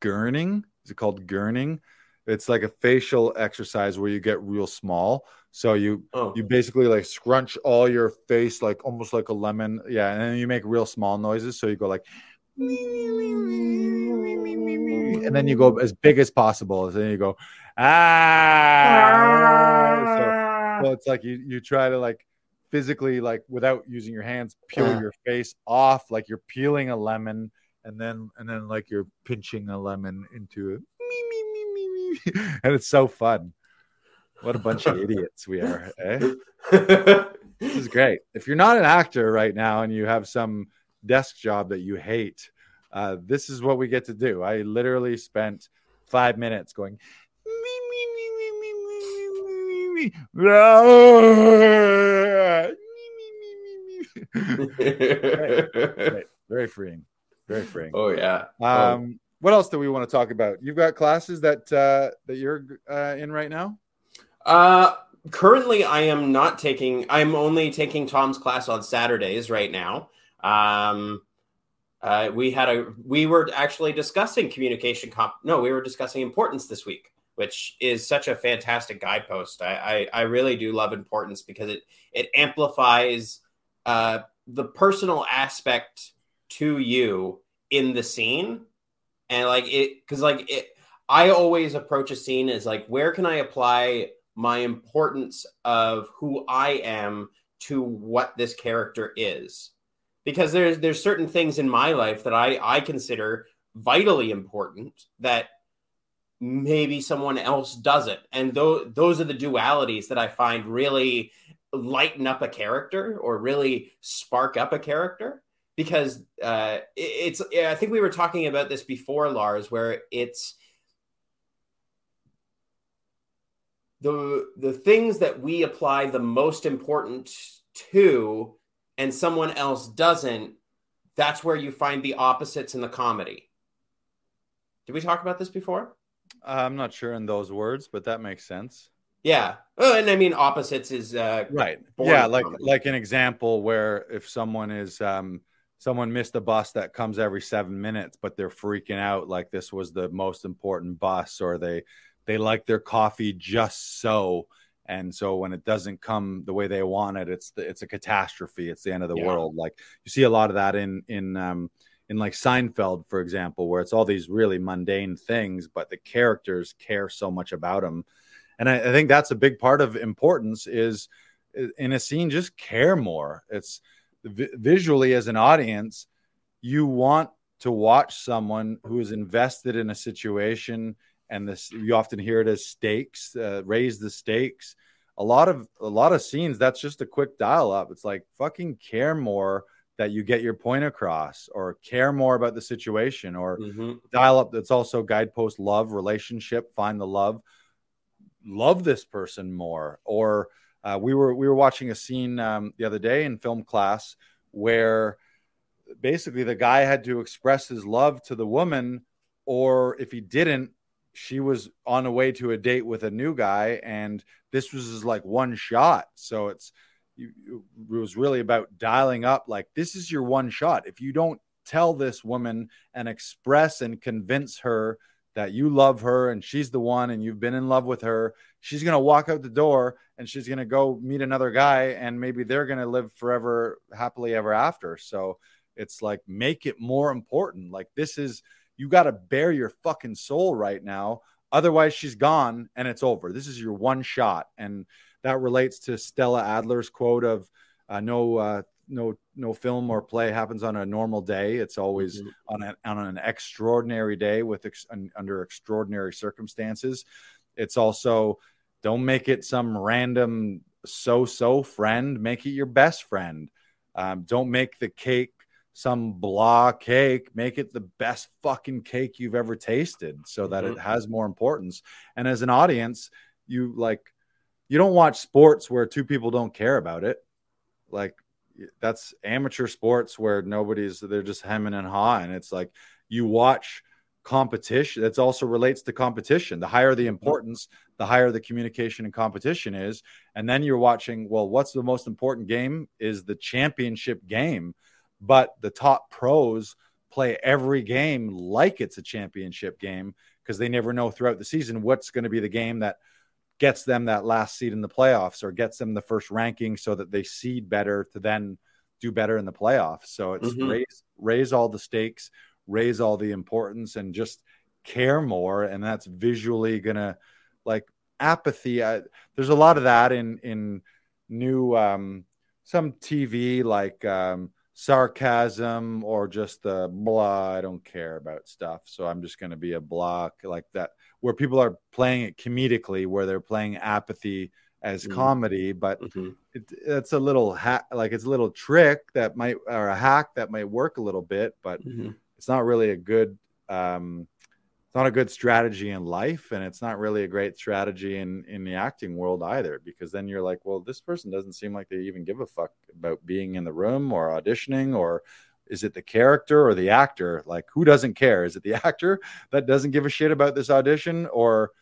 gurning. Is it called gurning? It's like a facial exercise where you get real small. So you oh. you basically like scrunch all your face like almost like a lemon. Yeah, and then you make real small noises. So you go like and then you go as big as possible. And then you go, ah. So, so it's like you you try to like physically like without using your hands peel your face off like you're peeling a lemon and then and then like you're pinching a lemon into it <laughs> and it's so fun. What a bunch of <laughs> idiots we are. Eh? <laughs> this is great. If you're not an actor right now and you have some desk job that you hate, uh, this is what we get to do. I literally spent five minutes going. Very freeing. Very freeing. Oh yeah. Um, what else do we want to talk about? You've got classes that uh, that you're uh, in right now. Uh, currently, I am not taking. I'm only taking Tom's class on Saturdays right now. Um, uh, we had a. We were actually discussing communication. Comp- no, we were discussing importance this week, which is such a fantastic guidepost. I I, I really do love importance because it it amplifies uh, the personal aspect to you in the scene and like it because like it i always approach a scene as like where can i apply my importance of who i am to what this character is because there's there's certain things in my life that i i consider vitally important that maybe someone else doesn't. And those those are the dualities that i find really lighten up a character or really spark up a character because uh, it's I think we were talking about this before Lars where it's the the things that we apply the most important to and someone else doesn't that's where you find the opposites in the comedy did we talk about this before i'm not sure in those words but that makes sense yeah oh, and i mean opposites is uh, right yeah like comedy. like an example where if someone is um someone missed a bus that comes every seven minutes, but they're freaking out like this was the most important bus, or they they like their coffee just so. And so when it doesn't come the way they want it, it's the, it's a catastrophe. It's the end of the yeah. world. Like you see a lot of that in in um, in like Seinfeld, for example, where it's all these really mundane things, but the characters care so much about them. And I, I think that's a big part of importance is in a scene, just care more. It's vi- visually as an audience, you want to watch someone who is invested in a situation and this you often hear it as stakes uh, raise the stakes. A lot of a lot of scenes that's just a quick dial up it's like fucking care more that you get your point across or care more about the situation or mm-hmm. dial up that's also guidepost love relationship find the love. Love this person more. Or uh, we were we were watching a scene um, the other day in film class where basically the guy had to express his love to the woman, or if he didn't, she was on a way to a date with a new guy, and this was just like one shot. So it's it was really about dialing up like this is your one shot. If you don't tell this woman and express and convince her that you love her and she's the one and you've been in love with her, she's going to walk out the door and she's going to go meet another guy and maybe they're going to live forever happily ever after. So it's like make it more important. Like this is you got to bare your fucking soul right now. Otherwise she's gone and it's over. This is your one shot and that relates to Stella Adler's quote of uh, no uh, no no film or play happens on a normal day. It's always mm-hmm. on, a, on an extraordinary day with ex, under extraordinary circumstances. It's also don't make it some random so so friend. Make it your best friend. Um, don't make the cake some blah cake. Make it the best fucking cake you've ever tasted, so that mm-hmm. it has more importance. And as an audience, you like you don't watch sports where two people don't care about it. Like that's amateur sports where nobody's they're just hemming and hawing. It's like you watch competition. That also relates to competition. The higher the importance, the higher the communication and competition is. And then you're watching, well, what's the most important game is the championship game. But the top pros play every game like it's a championship game because they never know throughout the season what's going to be the game that gets them that last seed in the playoffs or gets them the first ranking so that they seed better to then do better in the playoffs. So it's mm-hmm. raise raise all the stakes, raise all the importance, and just care more. And that's visually gonna like apathy. I, there's a lot of that in in new um, some TV like um, sarcasm or just the blah. I don't care about stuff, so I'm just gonna be a block like that where people are playing it comedically, where they're playing apathy as mm-hmm. comedy, but mm-hmm. it, it's a little hack, like it's a little trick that might or a hack that might work a little bit, but mm-hmm. it's not really a good um, it's not a good strategy in life and it's not really a great strategy in in the acting world either because then you're like well this person doesn't seem like they even give a fuck about being in the room or auditioning or is it the character or the actor? Like who doesn't care? Is it the <laughs> actor that doesn't give a shit about this audition or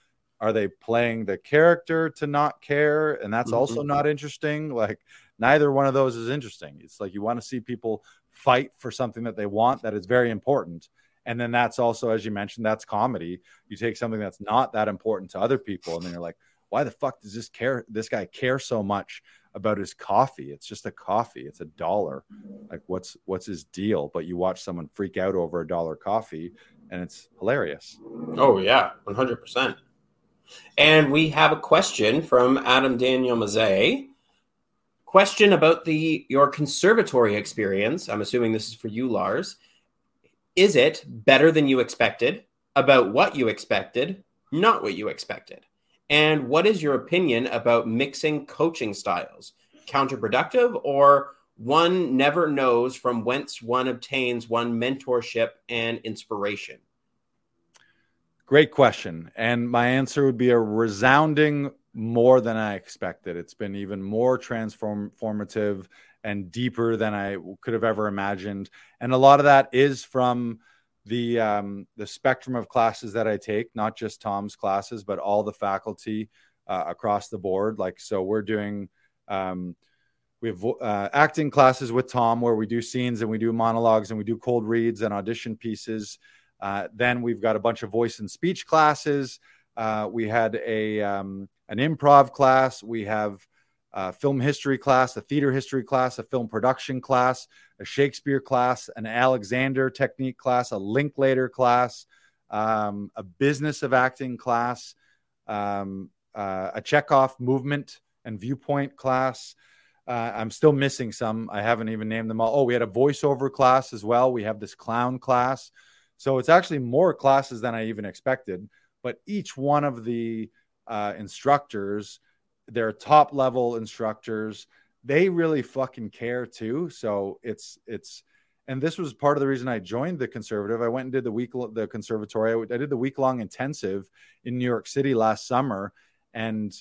are they playing the character to not care? And that's mm-hmm. also not interesting. Like neither one of those is interesting. It's like you want to see people fight for something that they want that is very important and then that's also, as you mentioned, that's comedy. You take something that's not that important to other people, and then you're like, why the fuck does this care? This guy care so much about his coffee? It's just a coffee. It's a dollar. Like what's what's his deal? But you watch someone freak out over a dollar coffee, and it's hilarious. Oh yeah, one hundred percent. And we have a question from Adam Daniel Mazet. Question about the your conservatory experience. I'm assuming this is for you, Lars. Is it better than you expected? About what you expected, not what you expected? And what is your opinion about mixing coaching styles? Counterproductive or one never knows from whence one obtains one mentorship and inspiration? Great question. And my answer would be a resounding more than I expected. It's been even more transformative and deeper than I could have ever imagined. And a lot of that is from the um, the spectrum of classes that I take, not just Tom's classes, but all the faculty uh, across the board. Like, so we're doing um, we have uh, acting classes with Tom where we do scenes and we do monologues and we do cold reads and audition pieces. Uh, then we've got a bunch of voice and speech classes. Uh, we had a um, an improv class. We have a film history class, a theater history class, a film production class, a Shakespeare class, an Alexander technique class, a Linklater class, um, a business of acting class, um, uh, a Chekhov movement and viewpoint class. Uh, I'm still missing some. I haven't even named them all. Oh, we had a voiceover class as well. We have this clown class. So it's actually more classes than I even expected. But each one of the uh, instructors they're top level instructors. They really fucking care too. So it's it's and this was part of the reason I joined the conservative. I went and did the week the conservatory. I, I did the week long intensive in New York City last summer, and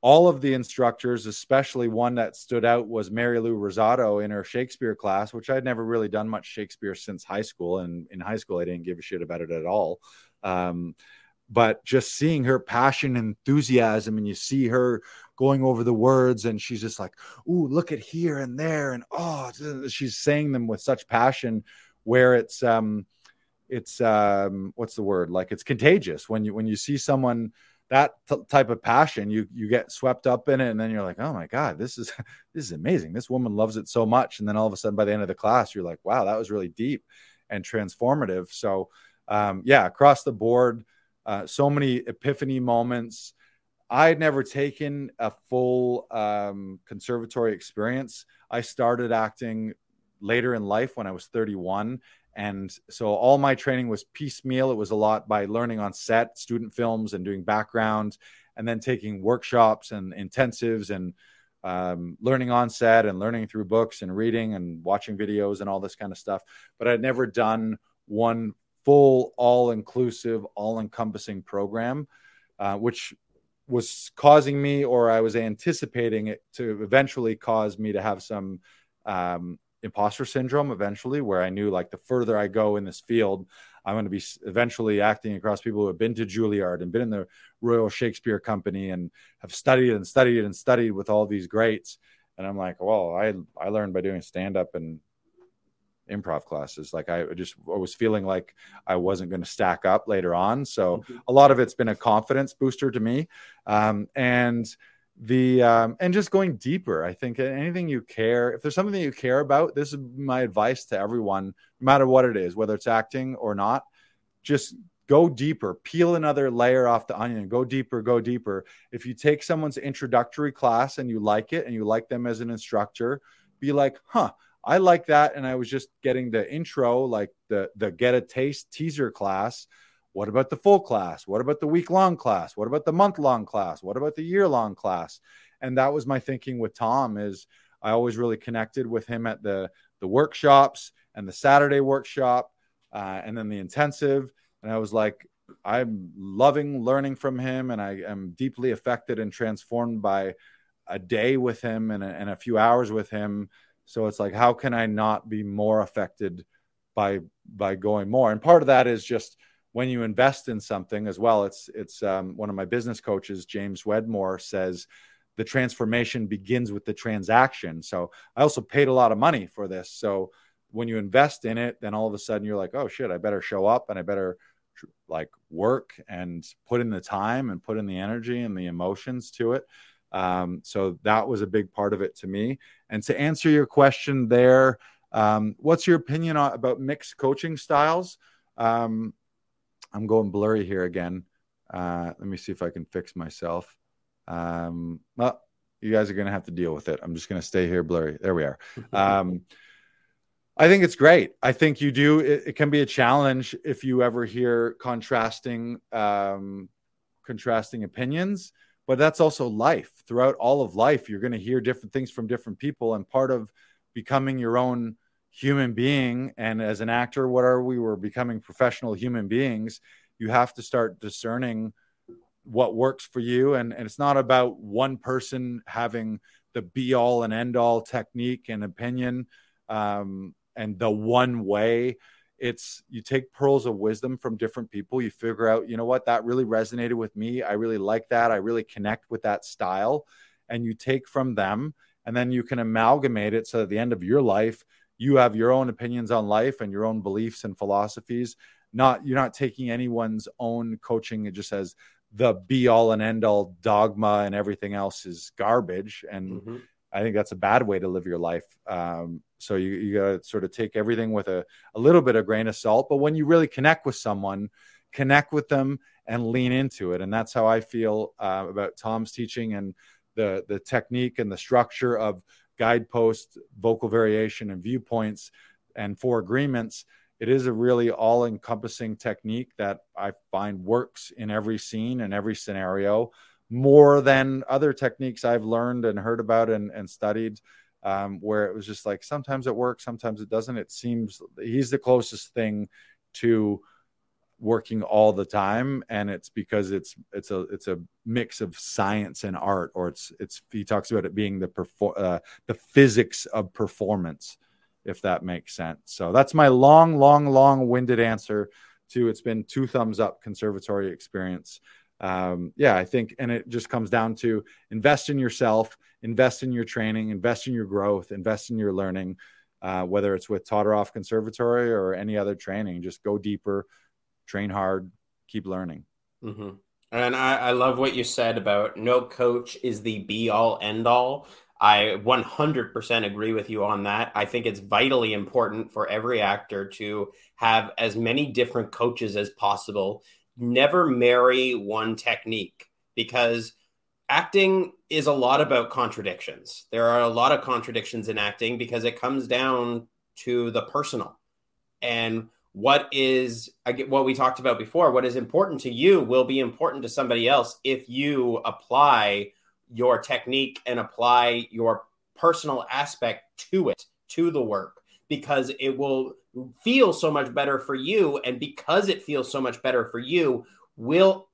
all of the instructors, especially one that stood out, was Mary Lou Rosato in her Shakespeare class, which I'd never really done much Shakespeare since high school, and in high school I didn't give a shit about it at all. Um, but just seeing her passion and enthusiasm, and you see her going over the words and she's just like ooh look at here and there and oh she's saying them with such passion where it's um it's um what's the word? Like it's contagious. When you when you see someone that t- type of passion you you get swept up in it and then you're like oh my god this is <laughs> this is amazing. This woman loves it so much. And then all of a sudden by the end of the class you're like wow that was really deep and transformative. So um yeah across the board uh, so many epiphany moments I had never taken a full um, conservatory experience. I started acting later in life when I was 31. And so all my training was piecemeal. It was a lot by learning on set, student films, and doing background, and then taking workshops and intensives and um, learning on set and learning through books and reading and watching videos and all this kind of stuff. But I'd never done one full, all inclusive, all encompassing program, uh, which was causing me or I was anticipating it to eventually cause me to have some um, imposter syndrome eventually, where I knew like the further I go in this field, I'm going to be eventually acting across people who have been to Juilliard and been in the Royal Shakespeare Company and have studied and studied and studied with all these greats. And I'm like, well, I I learned by doing stand up and improv classes. Like I just I was feeling like I wasn't going to stack up later on. So mm-hmm. a lot of it's been a confidence booster to me, um, and the um, and just going deeper. I think anything you care, if there's something that you care about, this is my advice to everyone, no matter what it is, whether it's acting or not. Just go deeper, peel another layer off the onion, go deeper, go deeper. If you take someone's introductory class and you like it and you like them as an instructor, be like, huh, I like that. And I was just getting the intro, like the the get a taste teaser class. what about the full class? What about the week long class? What about the month long class? What about the year long class? And that was my thinking with Tom is I always really connected with him at the the workshops and the Saturday workshop uh, and then the intensive. And I was like, I'm loving learning from him, and I am deeply affected and transformed by a day with him and a, and a few hours with him. So it's like, how can I not be more affected by by going more? And part of that is just when you invest in something as well. It's it's um, one of my business coaches, James Wedmore, says the transformation begins with the transaction. So I also paid a lot of money for this. So when you invest in it, then all of a sudden you're like, oh shit, I better show up and I better like work and put in the time and put in the energy and the emotions to it. Um, so that was a big part of it to me. And to answer your question there, um, what's your opinion on, about mixed coaching styles? Um, I'm going blurry here again. Uh, let me see if I can fix myself. Um, well, you guys are going to have to deal with it. I'm just going to stay here blurry. There we are. <laughs> Um, I think it's great. I think you do. It, it, can be a challenge if you ever hear contrasting, um, contrasting opinions. But that's also life. Throughout all of life, you're going to hear different things from different people, and part of becoming your own human being and as an actor what are we? We're becoming professional human beings. You have to start discerning what works for you and, and it's not about one person having the be all and end all technique and opinion um, and the one way it's you take pearls of wisdom from different people. You figure out you know what that really resonated with me. I really like that. I really connect with that style. And you take from them and then you can amalgamate it so at the end of your life you have your own opinions on life and your own beliefs and philosophies. Not you're not taking anyone's own coaching. It just as the be all and end all dogma and everything else is garbage. And mm-hmm. i think that's a bad way to live your life. Um, so you, you got to sort of take everything with a, a little bit of grain of salt but when you really connect with someone connect with them and lean into it and that's how i feel uh, about tom's teaching and the the technique and the structure of guideposts, vocal variation, and viewpoints, and four agreements. It is a really all encompassing technique that I find works in every scene and every scenario more than other techniques I've learned and heard about and, and studied. Um, where it was just like sometimes it works, sometimes it doesn't. It seems he's the closest thing to working all the time and it's because it's it's a it's a mix of science and art or it's it's he talks about it being the perform uh, the physics of performance if that makes sense so that's my long long long winded answer to it's been two thumbs up conservatory experience um, yeah i think and it just comes down to invest in yourself invest in your training invest in your growth invest in your learning uh, whether it's with Todorov Conservatory or any other training, just go deeper, train hard, keep learning. Mm-hmm. And I, I love what you said about no coach is the be all end all. I 100% agree with you on that. I think it's vitally important for every actor to have as many different coaches as possible. Never marry one technique because acting is a lot about contradictions. There are a lot of contradictions in acting because it comes down to the personal. And what is what we talked about before what is important to you will be important to somebody else if you apply your technique and apply your personal aspect to it to the work because it will feel so much better for you and because it feels so much better for you we'll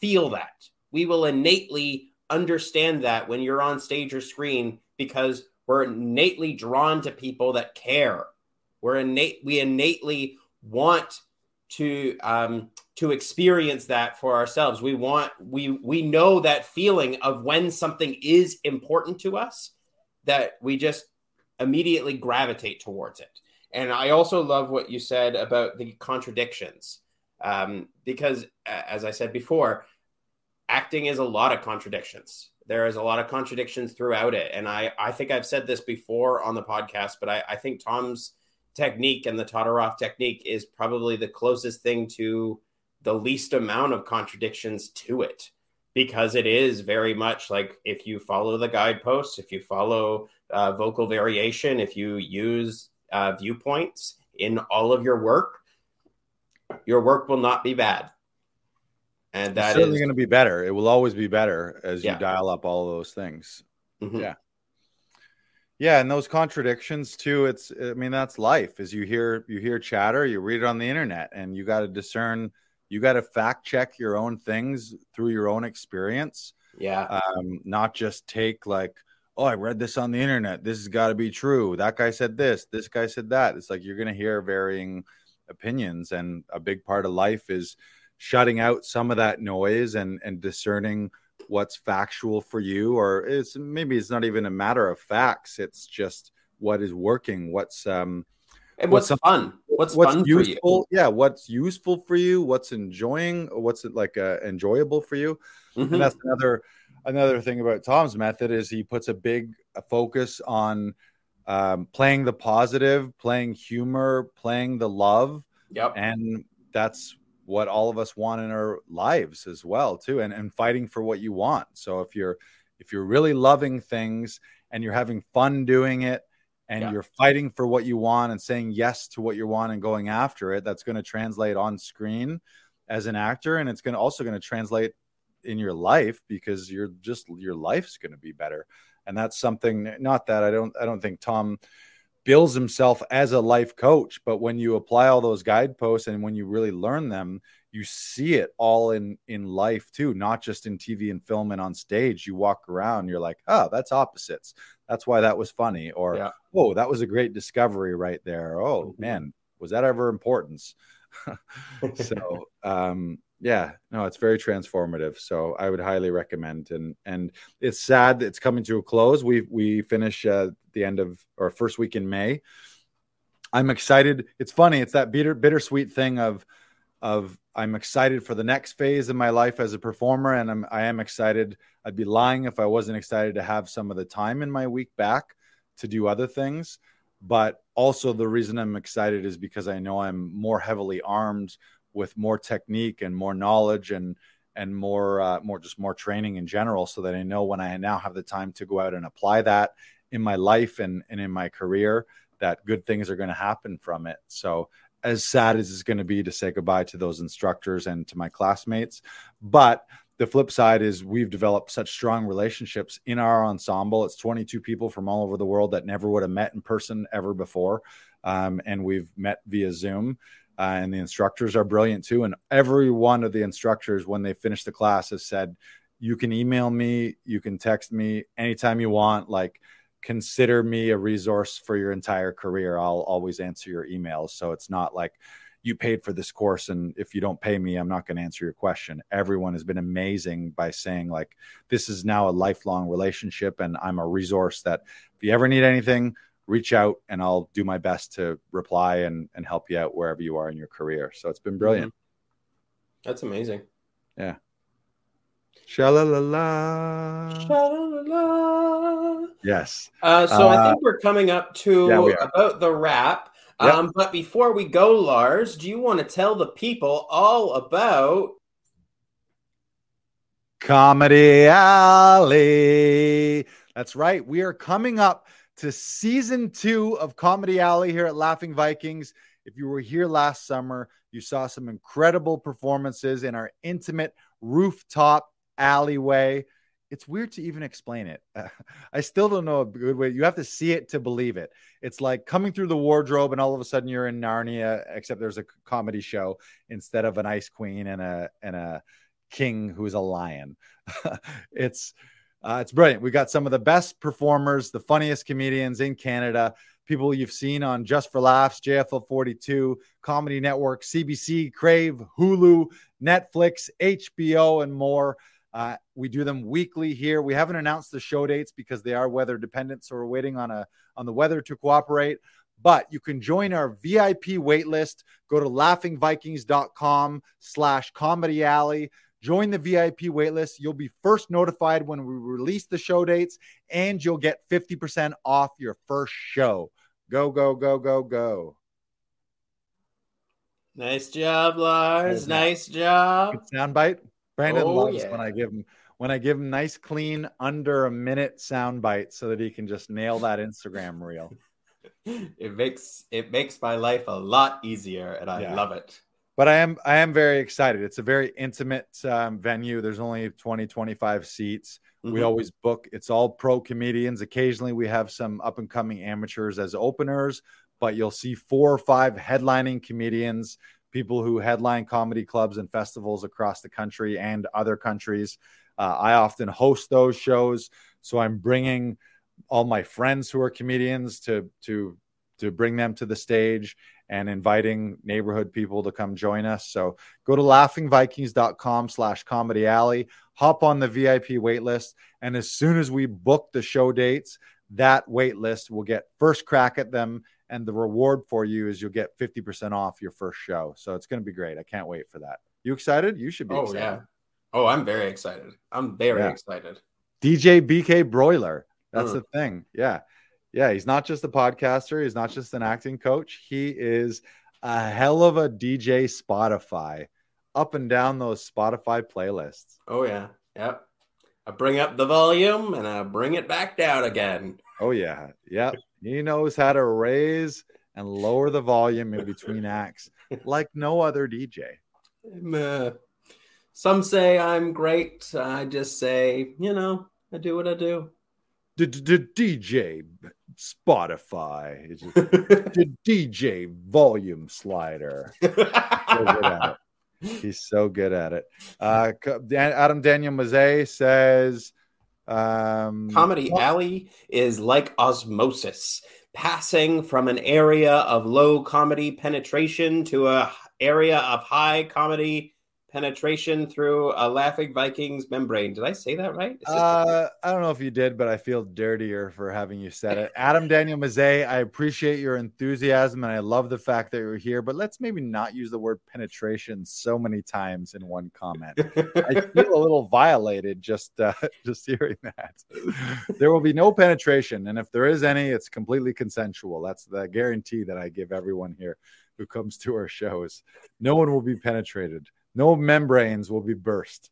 feel that we will innately understand that when you're on stage or screen because we're innately drawn to people that care we're innate we innately want to um, to experience that for ourselves. We want we we know that feeling of when something is important to us that we just immediately gravitate towards it. And I also love what you said about the contradictions, um, because as I said before, acting is a lot of contradictions. There is a lot of contradictions throughout it, and I I think I've said this before on the podcast, but I, I think Tom's technique and the Todorov technique is probably the closest thing to the least amount of contradictions to it because it is very much like if you follow the guideposts, if you follow uh, vocal variation, if you use uh, viewpoints in all of your work, your work will not be bad. And that it's certainly is- going to be better. It will always be better as Yeah. you dial up all those things. Mhm. Yeah. Yeah, and those contradictions too. It's I mean that's life. As you hear you hear chatter, you read it on the internet, and you got to discern. You got to fact check your own things through your own experience. yeah. Um, not just take like, oh, I read this on the internet. This has got to be true. That guy said this. This guy said that. It's like you're going to hear varying opinions, and a big part of life is shutting out some of that noise and and discerning what's factual for you or it's maybe it's not even a matter of facts it's just what is working what's um and what's what's, fun? What's, what's fun useful yeah what's useful for you what's enjoying what's it like uh, enjoyable for you? Mhm. and that's another another thing about Tom's method is he puts a big focus on um, playing the positive, playing humor, playing the love, Yep. and that's what all of us want in our lives as well too and and fighting for what you want so if you're if you're really loving things and you're having fun doing it and Yeah. you're fighting for what you want and saying yes to what you want and going after it that's going to translate on screen as an actor and it's going to also going to translate in your life because you're just your life's going to be better. And that's something not that i don't i don't think tom bills himself as a life coach but when you apply all those guideposts and when you really learn them you see it all in in life too not just in tv and film and on stage. You walk around you're like oh that's opposites. That's why that was funny or Yeah. oh that was a great discovery right there. Oh Mhm. man was that ever importance? <laughs> So <laughs> um yeah no it's very transformative so i would highly recommend and and it's sad that it's coming to a close. We we finish uh the end of or first week in may. I'm excited. It's funny it's that bitter bittersweet thing of of i'm excited for the next phase of my life as a performer and i'm i am excited. I'd be lying if i wasn't excited to have some of the time in my week back to do other things but also the reason i'm excited is because i know i'm more heavily armed with more technique and more knowledge and and more uh, more just more training in general so that i know when i now have the time to go out and apply that in my life and, and in my career that good things are going to happen from it. So as sad as it's going to be to say goodbye to those instructors and to my classmates but the flip side is we've developed such strong relationships in our ensemble. It's 22 people from all over the world that never would have met in person ever before um, and we've met via zoom uh, and the instructors are brilliant too. And every one of the instructors when they finish the class has said you can email me you can text me anytime you want like consider me a resource for your entire career. I'll always answer your emails. So it's not like you paid for this course and if you don't pay me i'm not going to answer your question. Everyone has been amazing by saying like this is now a lifelong relationship and i'm a resource that if you ever need anything reach out and i'll do my best to reply and, and help you out wherever you are in your career so it's been brilliant That's amazing. Yeah. Sha-la-la-la. Sha-la-la-la. yes Uh, so I Uh, think we're coming up to yeah, about the wrap. Yep. Um, but before we go, Lars, do you want to tell the people all about? Comedy Alley. That's right. We are coming up to season two of Comedy Alley here at Laughing Vikings. If you were here last summer, you saw some incredible performances in our intimate rooftop alleyway. It's weird to even explain it. <laughs> I still don't know a good way. You have to see it to believe it. It's like coming through the wardrobe and all of a sudden you're in Narnia, except there's a comedy show instead of an ice queen and a and a king who's a lion. <laughs> it's uh, it's brilliant. We've got some of the best performers, the funniest comedians in Canada, people you've seen on Just for Laughs, JFL 42, Comedy Network, CBC, Crave, Hulu, Netflix, HBO, and more. Uh, we do them weekly here. We haven't announced the show dates because they are weather dependent, so we're waiting on a on the weather to cooperate. But you can join our VIP waitlist. Go to laughingvikings.com slash comedy alley. Join the VIP waitlist. You'll be first notified when we release the show dates, and you'll get 50% off your first show. Go, go, go, go, go. Nice job, Lars. Nice job. Good soundbite. Brandon Oh, loves yeah. when I give him when I give him nice, clean, under a minute soundbite so that he can just nail that Instagram reel. <laughs> It makes it makes my life a lot easier, and I Yeah. love it. But I am I am very excited. It's a very intimate um, venue. There's only 20, 25 seats. Mm-hmm. We always book. It's all pro comedians. Occasionally, we have some up and coming amateurs as openers, but you'll see four or five headlining comedians, people who headline comedy clubs and festivals across the country and other countries. Uh, I often host those shows, so I'm bringing all my friends who are comedians to to to bring them to the stage and inviting neighborhood people to come join us. So go to laughingvikings.com slash comedy alley, hop on the VIP waitlist. And as soon as we book the show dates, that waitlist will get first crack at them. And the reward for you is you'll get 50% off your first show. So it's going to be great. I can't wait for that. You excited? You should be oh, excited. yeah. Oh, I'm very excited. I'm very yeah. excited. DJ BK Broiler. That's mm. the thing. Yeah. Yeah, he's not just a podcaster. He's not just an acting coach. He is a hell of a DJ Spotify, up and down those Spotify playlists. Oh yeah, yep. I bring up the volume and I bring it back down again. Oh yeah, yep. he knows how to raise and lower the volume in between <laughs> acts like no other DJ. Uh, some say I'm great. I just say, you know, I do what I do. DJ Spotify. the <laughs> DJ volume slider. So <laughs> He's so good at it. Uh, Adam Daniel Maze says um, Comedy Alley is like osmosis, passing from an area of low comedy penetration to a area of high comedy penetration through a laughing Vikings membrane. Did I say that right? Uh, I don't know if you did, but I feel dirtier for having you said it. <laughs> Adam Daniel Maze, I appreciate your enthusiasm and I love the fact that you're here, but let's maybe not use the word penetration so many times in one comment. I <laughs> feel a little violated just uh, <laughs> just hearing that. there will be no penetration, and if there is any, it's completely consensual. That's the guarantee that I give everyone here who comes to our shows. No one will be penetrated. No membranes will be burst.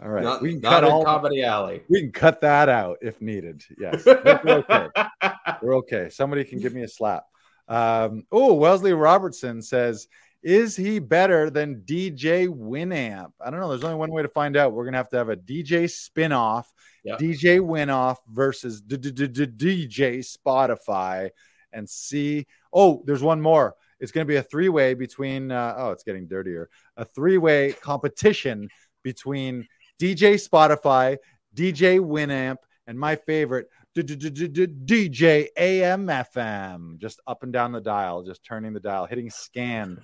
All right, not, we can cut all comedy alley. We can cut that out if needed. Yes, we're okay. <laughs> we're okay. Somebody can give me a slap. Um, oh, Wesley Robertson says, "Is he better than DJ Winamp?" I don't know. There's only one way to find out. We're gonna have to have a DJ spinoff, yep. DJ Winamp versus DJ Spotify, and see. Oh, there's one more. It's going to be a three way between, uh, oh, it's getting dirtier, a three way competition between DJ Spotify, DJ Winamp, and my favorite, DJ AMFM. Just up and down the dial, just turning the dial, hitting scan,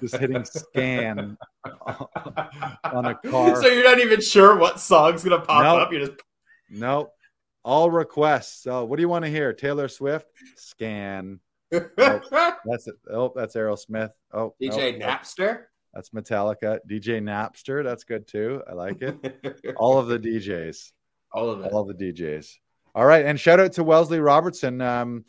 just hitting scan on a car. So you're not even sure what song's going to pop nope. up. You just. Nope. All requests. So, what do you want to hear? Taylor Swift? Scan oh, <laughs> that's it. Oh, that's Aerosmith. Oh, DJ oh, Napster. That's Metallica. DJ Napster. That's good too. I like it. <laughs> All of the DJs. All of it. All of the DJs. All right, and shout out to Wellesley Robertson. Um,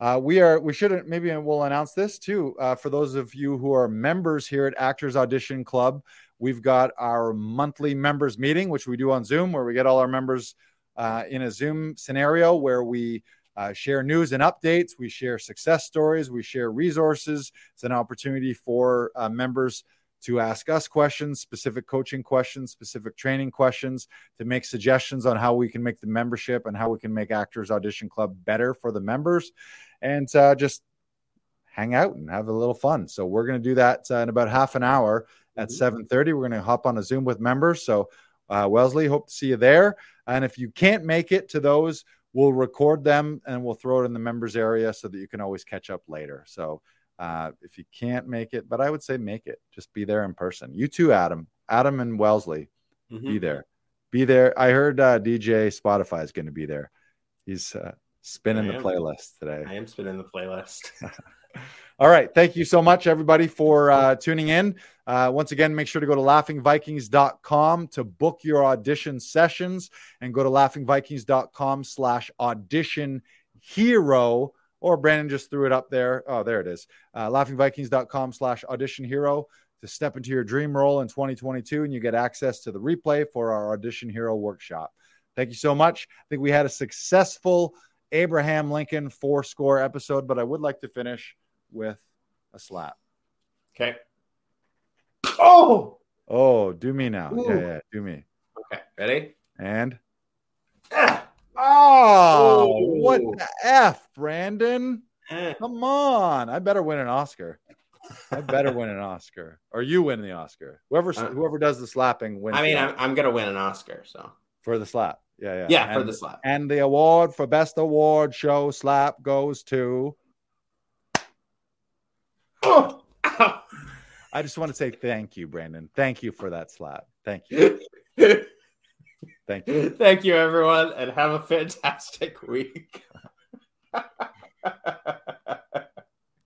uh, we are. We should maybe we'll announce this too uh, for those of you who are members here at Actors Audition Club. We've got our monthly members meeting, which we do on Zoom, where we get all our members uh, in a Zoom scenario where we uh, share news and updates. We share success stories. We share resources. It's an opportunity for uh, members to ask us questions, specific coaching questions, specific training questions, to make suggestions on how we can make the membership and how we can make Actors Audition Club better for the members, and uh, just hang out and have a little fun. So we're going to do that uh, in about half an hour at mm-hmm. 7:30. We're going to hop on a Zoom with members. So uh, Wellesley, hope to see you there. And if you can't make it to those, we'll record them and we'll throw it in the members area so that you can always catch up later. So uh, if you can't make it, but I would say make it. Just be there in person. You too, Adam. Adam and Wellesley, mm-hmm. be there. Be there. I heard uh, DJ Spotify is going to be there. He's uh, spinning the playlist today. I am spinning the playlist. <laughs> All right. Thank you so much, everybody, for uh, tuning in. Uh, once again, make sure to go to laughingvikings.com to book your audition sessions and go to laughingvikings.com slash audition hero. Or Brandon just threw it up there. Oh, there it is. Uh, laughingvikings.com slash audition hero to step into your dream role in 2022 and you get access to the replay for our audition hero workshop. Thank you so much. I think we had a successful Abraham Lincoln four score episode, but I would like to finish with a slap. Okay. Oh. Oh, do me now. Ooh. Yeah, yeah, do me. Okay. Ready? And Ah. oh, Ooh. what the f, Brandon? Eh. Come on, I better win an Oscar. I better win an Oscar, or you win the Oscar. Whoever Uh, whoever does the slapping wins. I mean, I'm, I'm gonna win an Oscar. So for the slap. Yeah, yeah, yeah, for the slap. And the award for best award show slap goes to. I just want to say thank you, Brandon. Thank you for that slap. Thank you. Thank you. Thank you, everyone, and have a fantastic week. <laughs>